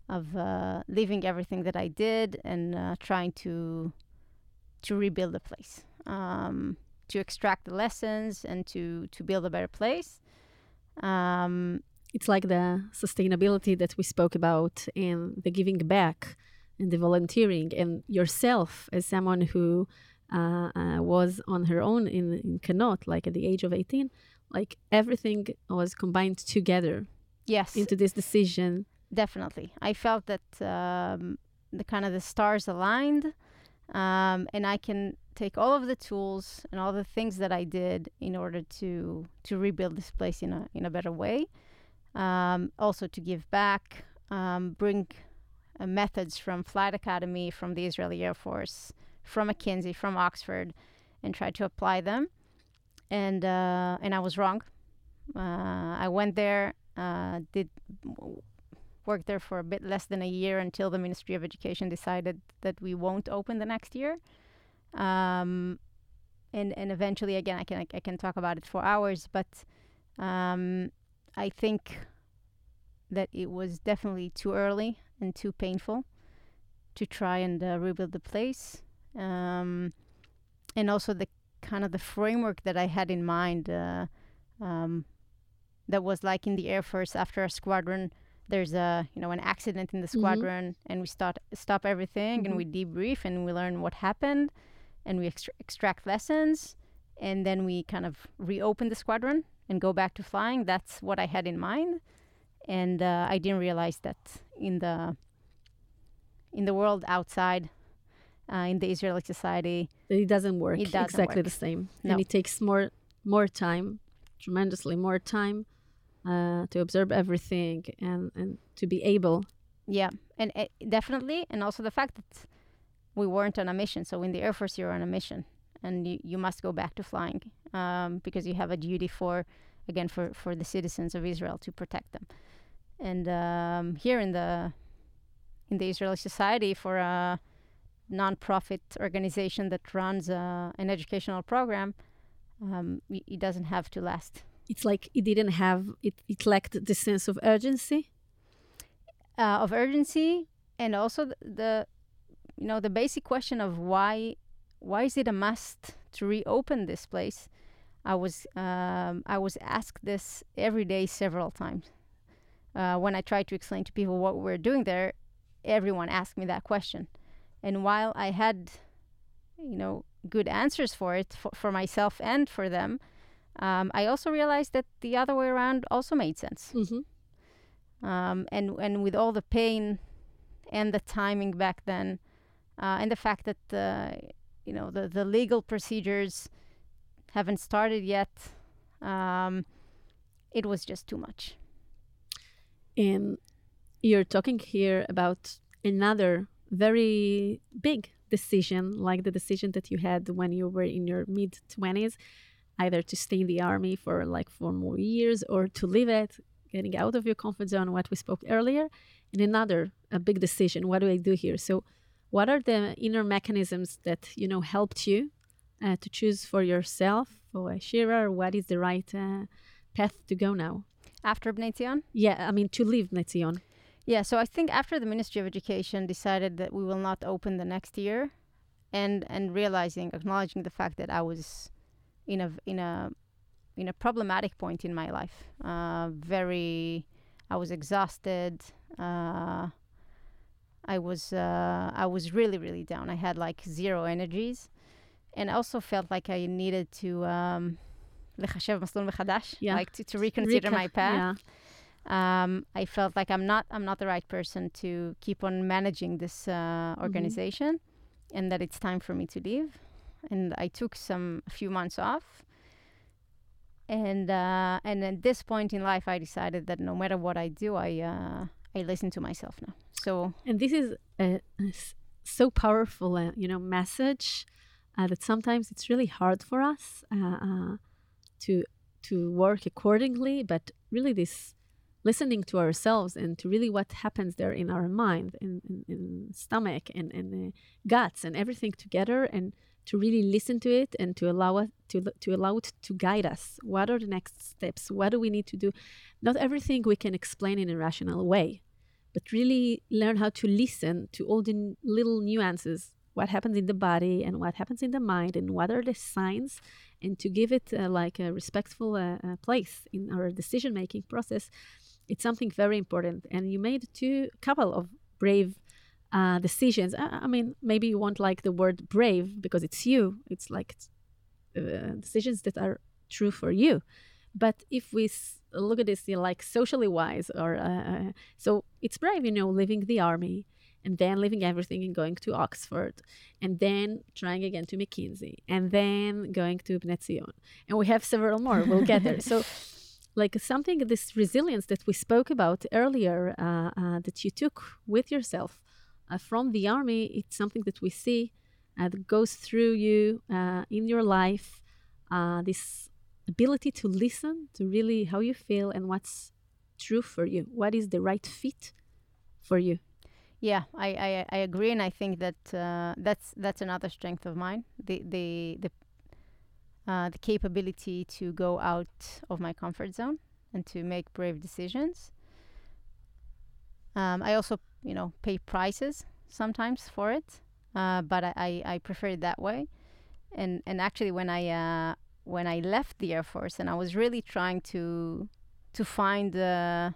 of uh, leaving everything that I did and uh, trying to to rebuild the place, um, to extract the lessons and to to build a better place. Um, It's like the sustainability that we spoke about and the giving back and the volunteering and yourself as someone who uh, uh, was on her own in, in Kanot, like at the age of 18, like everything was combined together yes, into this decision. definitely. I felt that um, the kind of the stars aligned, um, and I can take all of the tools and all the things that I did in order to to rebuild this place in a in a better way. Um, also to give back, um, bring uh, methods from Flight Academy, from the Israeli Air Force, from McKinsey, from Oxford, and tried to apply them. And uh, and I was wrong. Uh, I went there, uh, did worked there for a bit less than a year until the Ministry of Education decided that we won't open the next year. Um, and and eventually, again, I can I can talk about it for hours, but um, I think that it was definitely too early and too painful to try and uh, rebuild the place, um, and also the kind of the framework that I had in mind. Uh, um, that was like in the Air Force after a squadron there's a you know an accident in the Mhm. squadron and we start stop everything Mhm. and we debrief and we learn what happened and we extra- extract lessons and then we kind of reopen the squadron and go back to flying that's what i had in mind and uh, i didn't realize that in the in the world outside uh, in the israeli society it doesn't work It doesn't exactly work. the same. No. And it takes more more time, tremendously more time uh, to observe everything and, and to be able. Yeah, and uh, definitely, and also the fact that we weren't on a mission. So in the Air Force, you're on a mission, and you, you must go back to flying um, because you have a duty for, again, for for the citizens of Israel to protect them. And um, here in the in the Israeli society, for a non-profit organization that runs uh, an educational program, um, it doesn't have to last. It's like it didn't have, it, it lacked the sense of urgency. uh, of urgency and also the, the you know the basic question of why why is it a must to reopen this place i was um, i was asked this every day several times uh, when i tried to explain to people what we're doing there everyone asked me that question and while i had you know good answers for it for, for myself and for them um, i also realized that the other way around also made sense Mm-hmm. um, and and with all the pain and the timing back then, uh, and the fact that the you know the the legal procedures haven't started yet, um, it was just too much. And you're talking here about another very big decision, like the decision that you had when you were in your mid 20s, either to stay in the army for like four more years or to leave it, getting out of your comfort zone, what we spoke earlier, and another a big decision. What do I do here? So, what are the inner mechanisms that you know helped you uh, to choose for yourself, for Shira, what is the right uh, path to go now? After Bnei? Yeah, I mean to leave Bnei. Yeah, so I think after the Ministry of Education decided that we will not open the next year, and and realizing, acknowledging the fact that I was in a in a in a problematic point in my life, uh, very, I was exhausted. Uh, I was uh, I was really really down. I had like zero energies, and I also felt like I needed to um, Yeah. like to, to reconsider Reca- my path. Yeah. Um, I felt like I'm not I'm not the right person to keep on managing this uh, organization, and that it's time for me to leave. And I took some a few months off. And uh, and at this point in life, I decided that no matter what I do, I uh, I listen to myself now. So And this is a so powerful, uh, you know, message uh, that sometimes it's really hard for us uh, uh, to to work accordingly. But really, this listening to ourselves and to really what happens there in our mind and, and stomach and and uh, guts and everything together and to really listen to it and to allow it to to allow it to guide us. What are the next steps? What do we need to do? Not everything we can explain in a rational way but really learn how to listen to all the n- little nuances what happens in the body and what happens in the mind and what are the signs and to give it uh, like a respectful uh, uh, place in our decision making process it's something very important. And you made two couple of brave uh, decisions. I, I mean maybe you won't like the word brave because it's you. It's like uh, decisions that are true for you. But if we look at this you know, like socially wise or uh, so it's brave you know leaving the army and then leaving everything and going to oxford and then trying again to mckinsey and then going to Bnei Zion. and we have several more. We'll get there. So [laughs] like something this resilience that we spoke about earlier uh, uh, that you took with yourself uh, from the army it's something that we see uh, that goes through you uh, in your life uh, this ability to listen to really how you feel and what's true for you what is the right fit for you Yeah, I, I, I agree, and I think that uh, that's that's another strength of mine. The the the uh, the capability to go out of my comfort zone and to make brave decisions. Um, I also, you know, pay prices sometimes for it, uh, but I, I, I prefer it that way. And and actually, when I uh, when I left the Air Force and I was really trying to to find uh,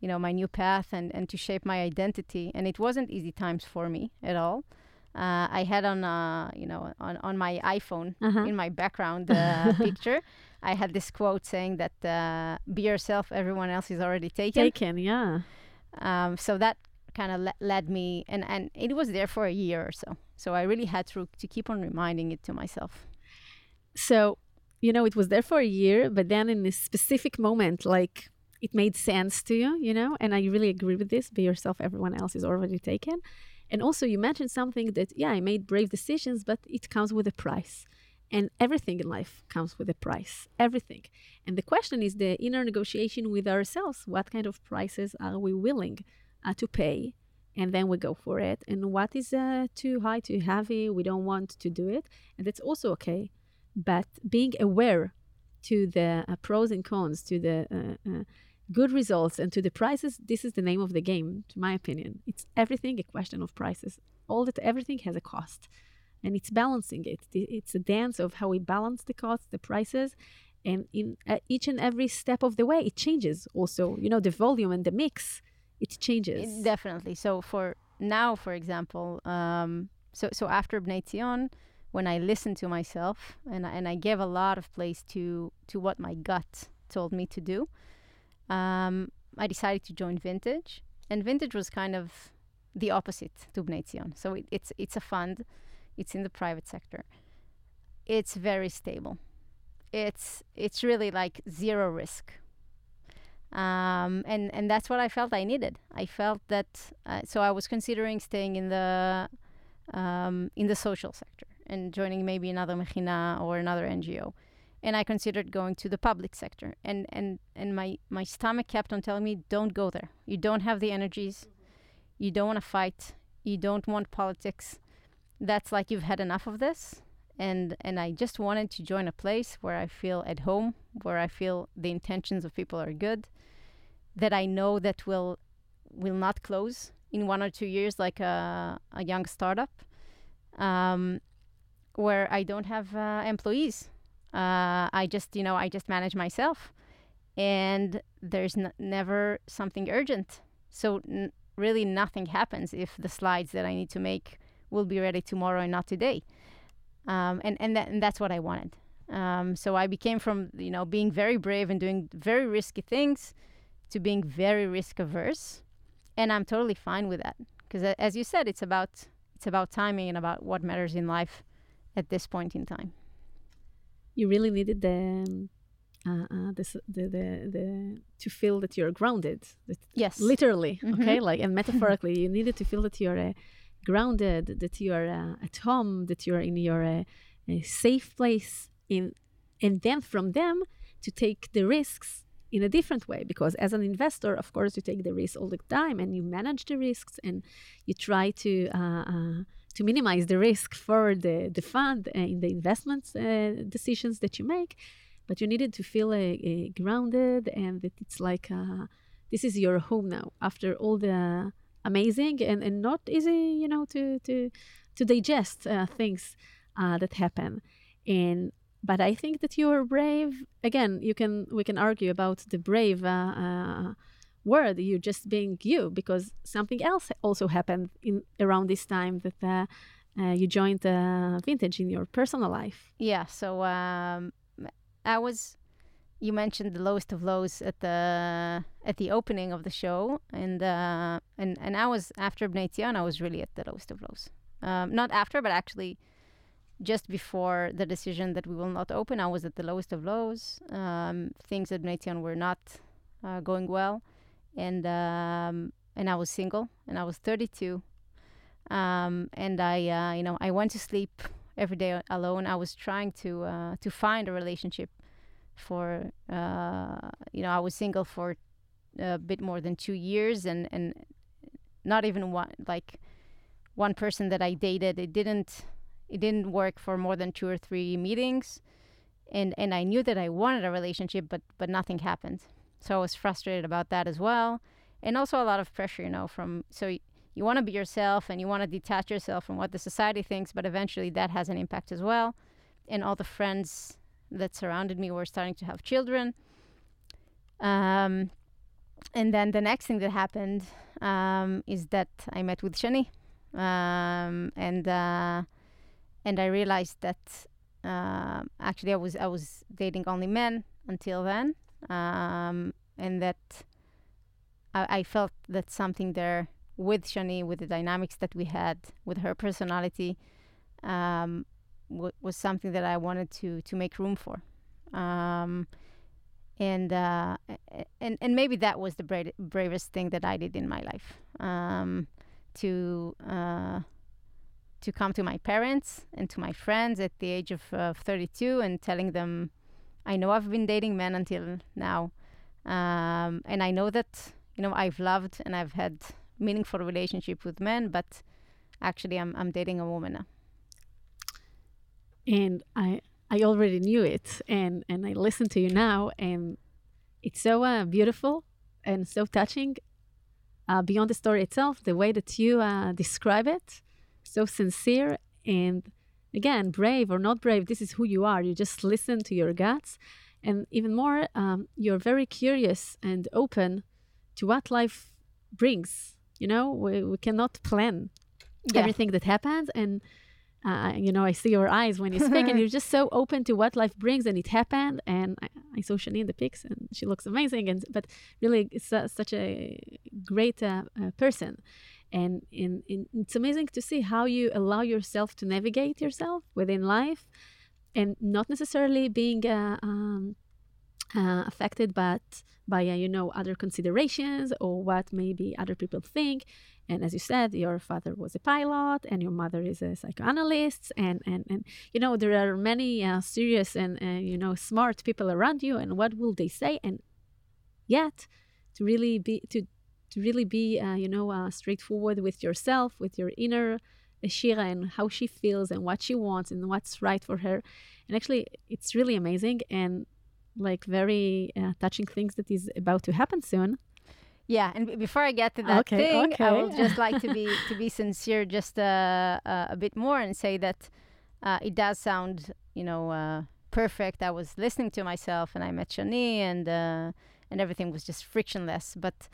you know my new path and, and to shape my identity. And it wasn't easy times for me at all. Uh, i had on uh, you know on, on my iphone Uh-huh. in my background uh, [laughs] picture i had this quote saying that uh, be yourself everyone else is already taken. Taken yeah. Um, so that kind of le- led me and, and it was there for a year or so. So i really had to, to keep on reminding it to myself. So you know it was there for a year but then in a specific moment like it made sense to you you know and i really agree with this be yourself everyone else is already taken. And also you mentioned something that yeah i made brave decisions but it comes with a price. And everything in life comes with a price everything. And the question is the inner negotiation with ourselves. What kind of prices are we willing uh, to pay? And then we go for it. And what is uh, too high too heavy? We don't want to do it. And that's also okay. But being aware to the uh, pros and cons to the uh, uh, good results and to the prices this is the name of the game to my opinion. It's everything a question of prices. All that everything has a cost and it's balancing it. It's a dance of how we balance the costs the prices and in uh, each and every step of the way it changes also. You know the volume and the mix it changes. It- Definitely. So for now, for example, um, so so after Bnei when I listened to myself and and I gave a lot of place to to what my gut told me to do, um, I decided to join Vintage, and Vintage was kind of the opposite to Bnei. So it, it's it's a fund, it's in the private sector, it's very stable, it's it's really like zero risk. Um, and and that's what I felt I needed. I felt that uh, so I was considering staying in the um, in the social sector and joining maybe another mechina or another NGO. And I considered going to the public sector. And and and my my stomach kept on telling me, don't go there. You don't have the energies. You don't want to fight. You don't want politics. That's like you've had enough of this. And and I just wanted to join a place where I feel at home, where I feel the intentions of people are good, that I know that will will not close in one or two years like a, a young startup um, where I don't have uh, employees. Uh, I just, you know, I just manage myself, and there's n- never something urgent. So n- really, nothing happens if the slides that I need to make will be ready tomorrow and not today. Um, and and, that, and that's what I wanted. Um, so I became from you know being very brave and doing very risky things to being very risk averse, and I'm totally fine with that because as you said, it's about it's about timing and about what matters in life at this point in time. You really needed the, uh, uh, this, the, the, the, to feel that you're grounded. That yes. Literally, mm-hmm. okay? Like, and [laughs] metaphorically, you needed to feel that you're uh, grounded, that you're uh, at home, that you're in your uh, safe place, in, and then from them to take the risks in a different way because as an investor of course you take the risk all the time and you manage the risks and you try to uh, uh, to minimize the risk for the, the fund uh, in the investments uh, decisions that you make but you needed to feel grounded and that it's like uh, this is your home now after all the amazing and, and not easy you know to to to digest uh, things that happen and but I think that you are brave. Again, you can we can argue about the brave uh, uh, word. You just being you, because something else also happened in around this time that uh, uh you joined uh, Vintage in your personal life. Yeah. So um, I was. You mentioned the lowest of lows at the at the opening of the show, and uh, and and I was after Bnei I was really at the lowest of lows. Um, not after, but actually just before the decision that we will not open, I was at the lowest of lows. Um, things at Bnei were not uh, going well, and um, and I was single, and I was 32, um, and I uh, you know I went to sleep every day alone. I was trying to uh, to find a relationship for uh, you know I was single for a bit more than two years, and and not even one like one person that I dated. It didn't it didn't work for more than two or three meetings and and I knew that I wanted a relationship but but nothing happened so I was frustrated about that as well. And also a lot of pressure you know from so y- you want to be yourself and you want to detach yourself from what the society thinks but eventually that has an impact as well. And all the friends that surrounded me were starting to have children. Um, and then the next thing that happened um, is that I met with Shani. Um, and uh, and I realized that uh, actually I was I was dating only men until then, um, and that I, I, felt that something there with Shani, with the dynamics that we had, with her personality, um, w- was something that I wanted to to make room for. Um, and uh, and and maybe that was the bra- bravest thing that I did in my life um, to uh, to come to my parents and to my friends at the age of uh, 32 and telling them, I know I've been dating men until now. Um, and I know that, you know, I've loved and I've had meaningful relationship with men, but actually I'm, I'm dating a woman now. And I, I already knew it and, and I listen to you now and it's so uh, beautiful and so touching uh, beyond the story itself, the way that you uh, describe it so sincere and again brave or not brave this is who you are you just listen to your guts and even more um, you're very curious and open to what life brings you know we, we cannot plan yeah. everything that happens and uh, you know, I see your eyes when you speak, and [laughs] you're just so open to what life brings, and it happened. And I, I saw Shani in the pics, and she looks amazing. And but really, it's uh, such a great uh, uh person and in, in, it's amazing to see how you allow yourself to navigate yourself within life and not necessarily being uh, um, uh, affected but by uh, you know other considerations or what maybe other people think. And as you said your father was a pilot and your mother is a psychoanalyst and and, and you know there are many uh, serious and uh, you know smart people around you and what will they say? And yet to really be to to really be uh, you know uh, straightforward with yourself with your inner Shira and how she feels and what she wants and what's right for her and actually it's really amazing and like very uh, touching things that is about to happen soon Yeah, and b- before I get to that Okay, thing, I would just [laughs] like to be to be sincere just uh, uh, a bit more and say that uh, it does sound, you know, uh, perfect. I was listening to myself, and I met Shani, and uh, and everything was just frictionless. But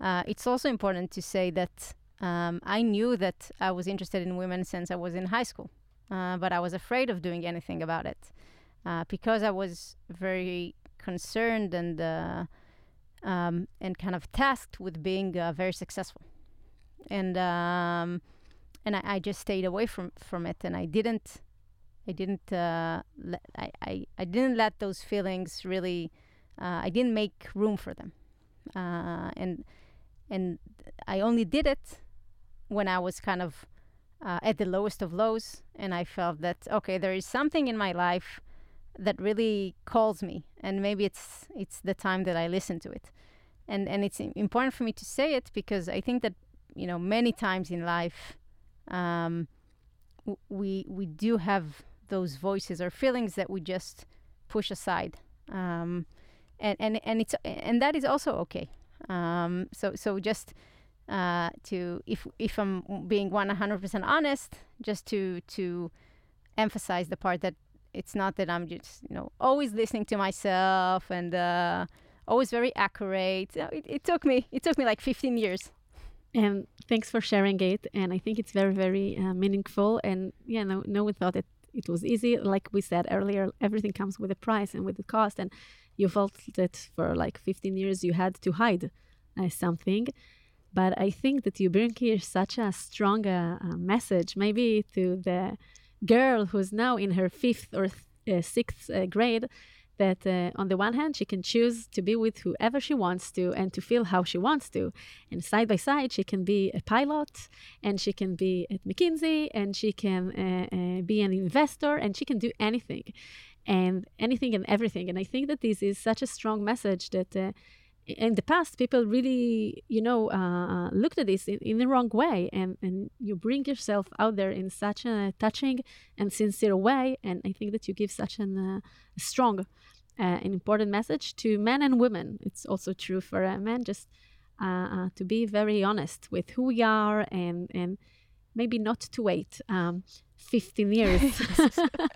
uh, it's also important to say that um, I knew that I was interested in women since I was in high school, uh, but I was afraid of doing anything about it uh, because I was very concerned and. Uh, um, and kind of tasked with being uh, very successful. And um, and I, I just stayed away from, from it, and I didn't, I didn't, uh, let, I, I, I didn't let those feelings really, I didn't make room for them, and and I only did it when I was kind of uh, at the lowest of lows, and I felt that okay, there is something in my life that really calls me. And maybe it's it's the time that I listen to it. And and it's important for me to say it because I think that you know many times in life um, we we do have those voices or feelings that we just push aside. Um, and and and it's and that is also okay um, so so just uh, to if if I'm being 100% honest just to to emphasize the part that it's not that I'm just you know always listening to myself and uh, always very accurate. It, it took me it took me like 15 years. and thanks for sharing it and i think it's very very uh, meaningful and yeah no, no one thought it it was easy like we said earlier everything comes with a price and with a cost and you felt that for like 15 years you had to hide uh, something. But i think that you bring here such a strong uh, uh, message maybe to the girl who's now in her fifth or th- uh, sixth uh, grade that uh, on the one hand she can choose to be with whoever she wants to and to feel how she wants to. And side by side she can be a pilot and she can be at mckinsey and she can uh, uh, be an investor and she can do anything and anything and everything. And i think that this is such a strong message that uh, in the past people really you know uh, looked at this in, in the wrong way. And, and you bring yourself out there in such a touching and sincere way. And i think that you give such an uh, strong uh, an important message to men and women. It's also true for uh, men just uh, uh, to be very honest with who we are and and maybe not to wait. Um, 15 years. [laughs]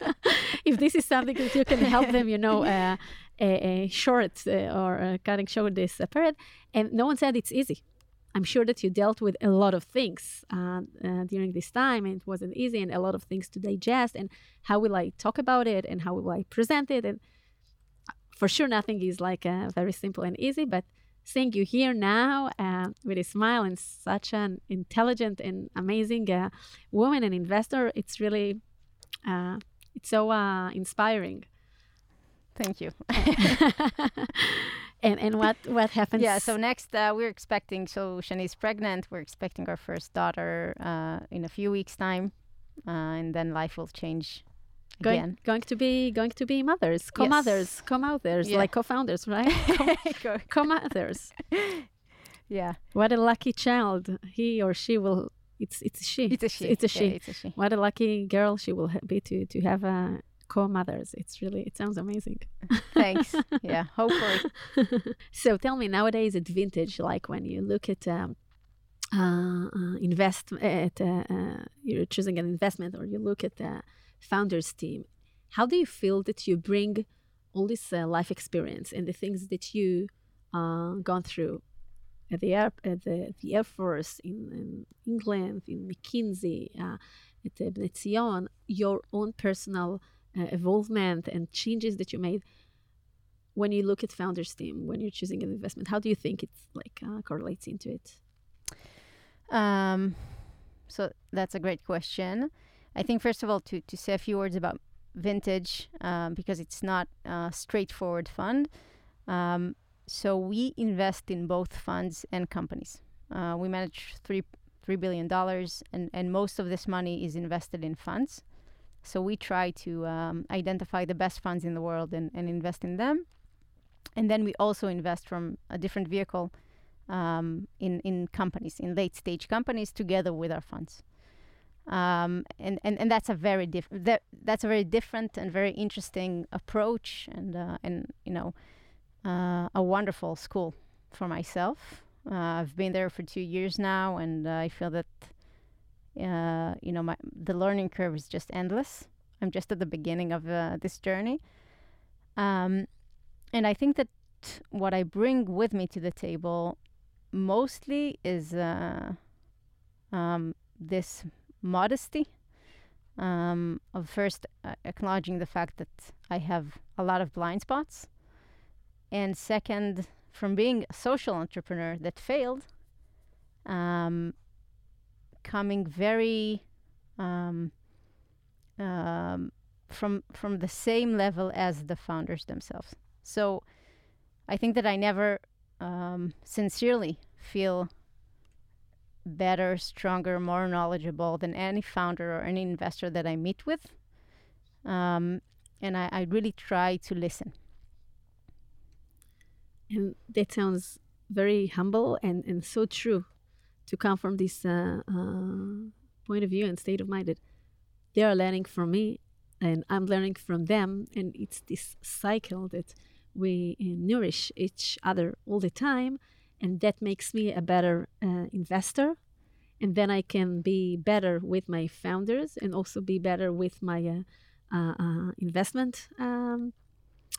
[laughs] If this is something that you can help them you know uh, a, a short uh, or uh, cutting short this uh, period and no one said it's easy. I'm sure that you dealt with a lot of things uh, uh, during this time and it wasn't easy and a lot of things to digest and how will i talk about it and how will i present it and for sure nothing is like uh, very simple and easy but seeing you here now uh, with a smile and such an intelligent and amazing uh, woman and investor it's really uh, it's so uh, inspiring Thank you. [laughs] [laughs] and and what what happens yeah. So next uh, we're expecting. So Shani's pregnant. We're expecting our first daughter uh, in a few weeks' time, uh, and then life will change going, again. going to be going to be mothers co-mothers co-mothers Yeah. like co-founders right [laughs] [laughs] co-mothers [laughs] yeah. what a lucky child he or she will it's it's a she It's a she. it's a Yeah, she it's a she. what a lucky girl she will ha- be to to have a co-mothers it's really it sounds amazing Thanks. yeah. Hopefully. so tell me nowadays at vintage like when you look at um, uh, uh, invest at uh, uh, you're choosing an investment or you look at the founders team how do you feel that you bring all this uh, life experience and the things that you uh, gone through at the air at the, the air force in, in england in mckinsey uh, at the Zion, your own personal uh, evolvement and changes that you made when you look at founders team when you're choosing an investment how do you think it like uh, correlates into it Um, so that's a great question. I think first of all to to say a few words about vintage um, because it's not a straightforward fund. Um, so we invest in both funds and companies. Uh, we manage three three billion dollars, and and most of this money is invested in funds. So we try to um, identify the best funds in the world and, and invest in them. And then we also invest from a different vehicle um, in in companies, in late stage companies, together with our funds. Um, and, and and that's a very different that, that's a very different and very interesting approach, and uh, and you know, uh, a wonderful school for myself. Uh, I've been there for two years now, and I feel that uh, you know my the learning curve is just endless. I'm just at the beginning of uh, this journey, um, and I think that what I bring with me to the table mostly is uh, um, this modesty um, of first uh, acknowledging the fact that I have a lot of blind spots, and second, from being a social entrepreneur that failed, um, coming very um, um, from from the same level as the founders themselves. So I think that I never um, sincerely feel better, stronger, more knowledgeable than any founder or any investor that I meet with. Um, and I, I, really try to listen. And that sounds very humble and, and so true to come from this uh, uh, point of view and state of mind that they are learning from me and I'm learning from them. And it's this cycle that we nourish each other all the time and that makes me a better uh, investor and then i can be better with my founders and also be better with my uh, uh, uh investment um,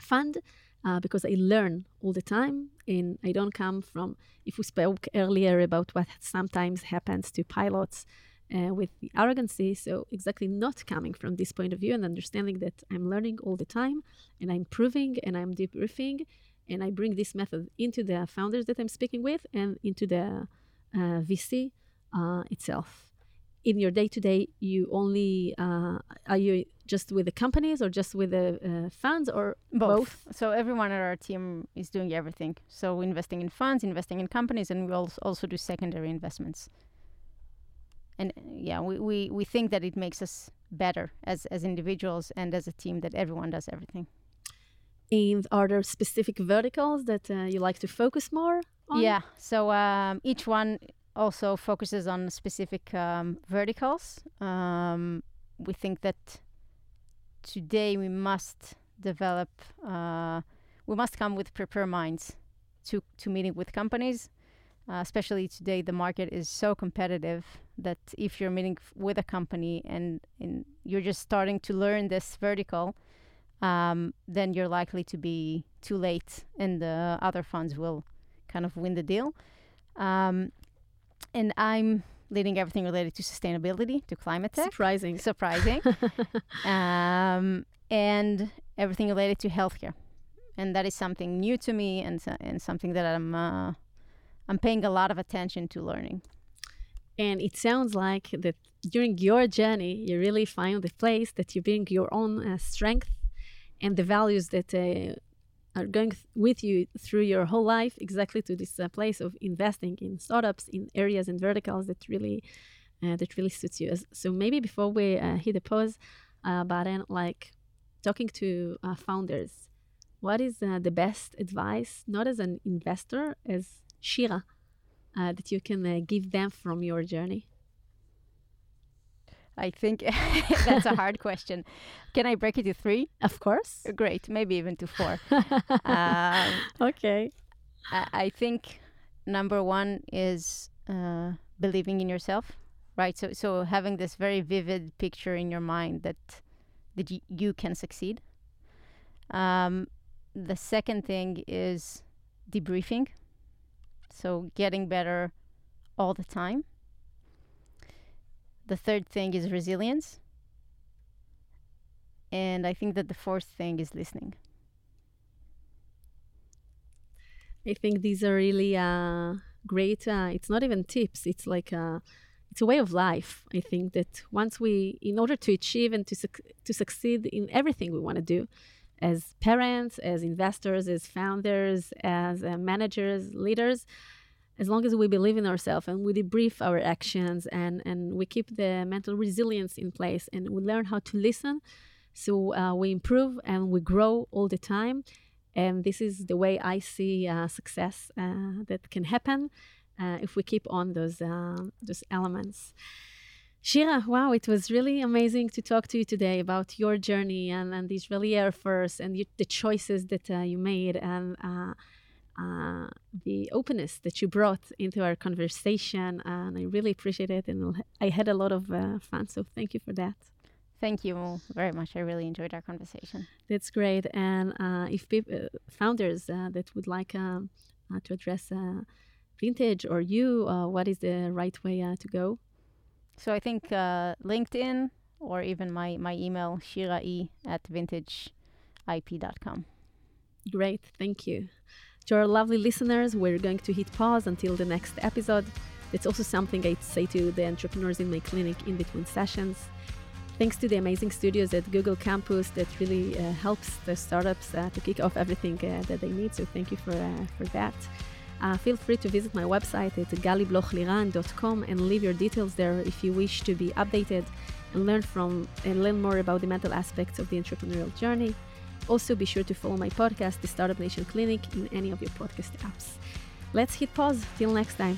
fund uh, because i learn all the time and i don't come from if we spoke earlier about what sometimes happens to pilots uh, with the arrogancy. So, exactly not coming from this point of view and understanding that I'm learning all the time and I'm improving and I'm debriefing and I bring this method into the founders that I'm speaking with and into the uh, VC uh, itself. In your day to day, you only uh, are you just with the companies or just with the uh, funds or both. both? So everyone at our team is doing everything. So investing in funds, investing in companies, and we also do secondary investments. And yeah, we, we, we think that it makes us better as, as individuals and as a team that everyone does everything. And are there specific verticals that uh, you like to focus more on? Yeah. So um, each one also focuses on specific um, verticals. Um, we think that today we must develop, uh, we must come with prepared minds to, to meeting with companies. Uh, especially today, the market is so competitive that if you're meeting with a company and, and you're just starting to learn this vertical, um, then you're likely to be too late and the other funds will kind of win the deal. Um, and I'm leading everything related to sustainability, to climate tech. Surprising. Surprising. [laughs] um, and everything related to healthcare. And that is something new to me and, and something that I'm, uh, I'm paying a lot of attention to learning. And it sounds like that during your journey, you really find the place that you bring your own uh, strength and the values that uh, are going th- with you through your whole life exactly to this uh, place of investing in startups in areas and verticals that really uh, that really suits you. So maybe before we hit the pause uh, button like talking to founders what is the best advice not as an investor as shira that you can give them from your journey I think [laughs] that's a hard question. Can I break it to three? Of course. Great. Maybe even to four. [laughs] um, okay. I, I, think number one is uh, believing in yourself, right? So, so having this very vivid picture in your mind that that y- you can succeed. Um, the second thing is debriefing. So getting better all the time the third thing is resilience. And I think that the fourth thing is listening. I think these are really uh, great. Uh, it's not even tips. It's like a, uh, it's a way of life. I think that once we, in order to achieve and to to succeed in everything we want to do, as parents, as investors, as founders, as uh, managers, leaders, as long as we believe in ourselves and we debrief our actions and, and we keep the mental resilience in place and we learn how to listen. So uh, we improve and we grow all the time. And this is the way I see uh, success uh, that can happen uh, if we keep on those, um, those elements. Shira, wow, it was really amazing to talk to you today about your journey and, and the Israeli Air Force and the choices that uh, you made and uh, uh, the openness that you brought into our conversation. And I really appreciate it. And I had a lot of uh, fun. So thank you for that. Thank you very much. I really enjoyed our conversation. That's great. And uh, if people, founders uh, that would like um, to address vintage or you, what is the right way to go? So I think uh, LinkedIn or even my, my email, shirae at vintageip.com. Great, thank you. To our lovely listeners, we're going to hit pause until the next episode. It's also something I say to the entrepreneurs in my clinic in between sessions. Thanks to the amazing studios at Google Campus that really uh, helps the startups uh, to kick off everything uh, that they need. So thank you for, uh, for that. Uh, feel free to visit my website at galiblochliran.com and leave your details there if you wish to be updated and learn from and learn more about the mental aspects of the entrepreneurial journey. Also, be sure to follow my podcast, The Startup Nation Clinic, in any of your podcast apps. Let's hit pause. Till next time.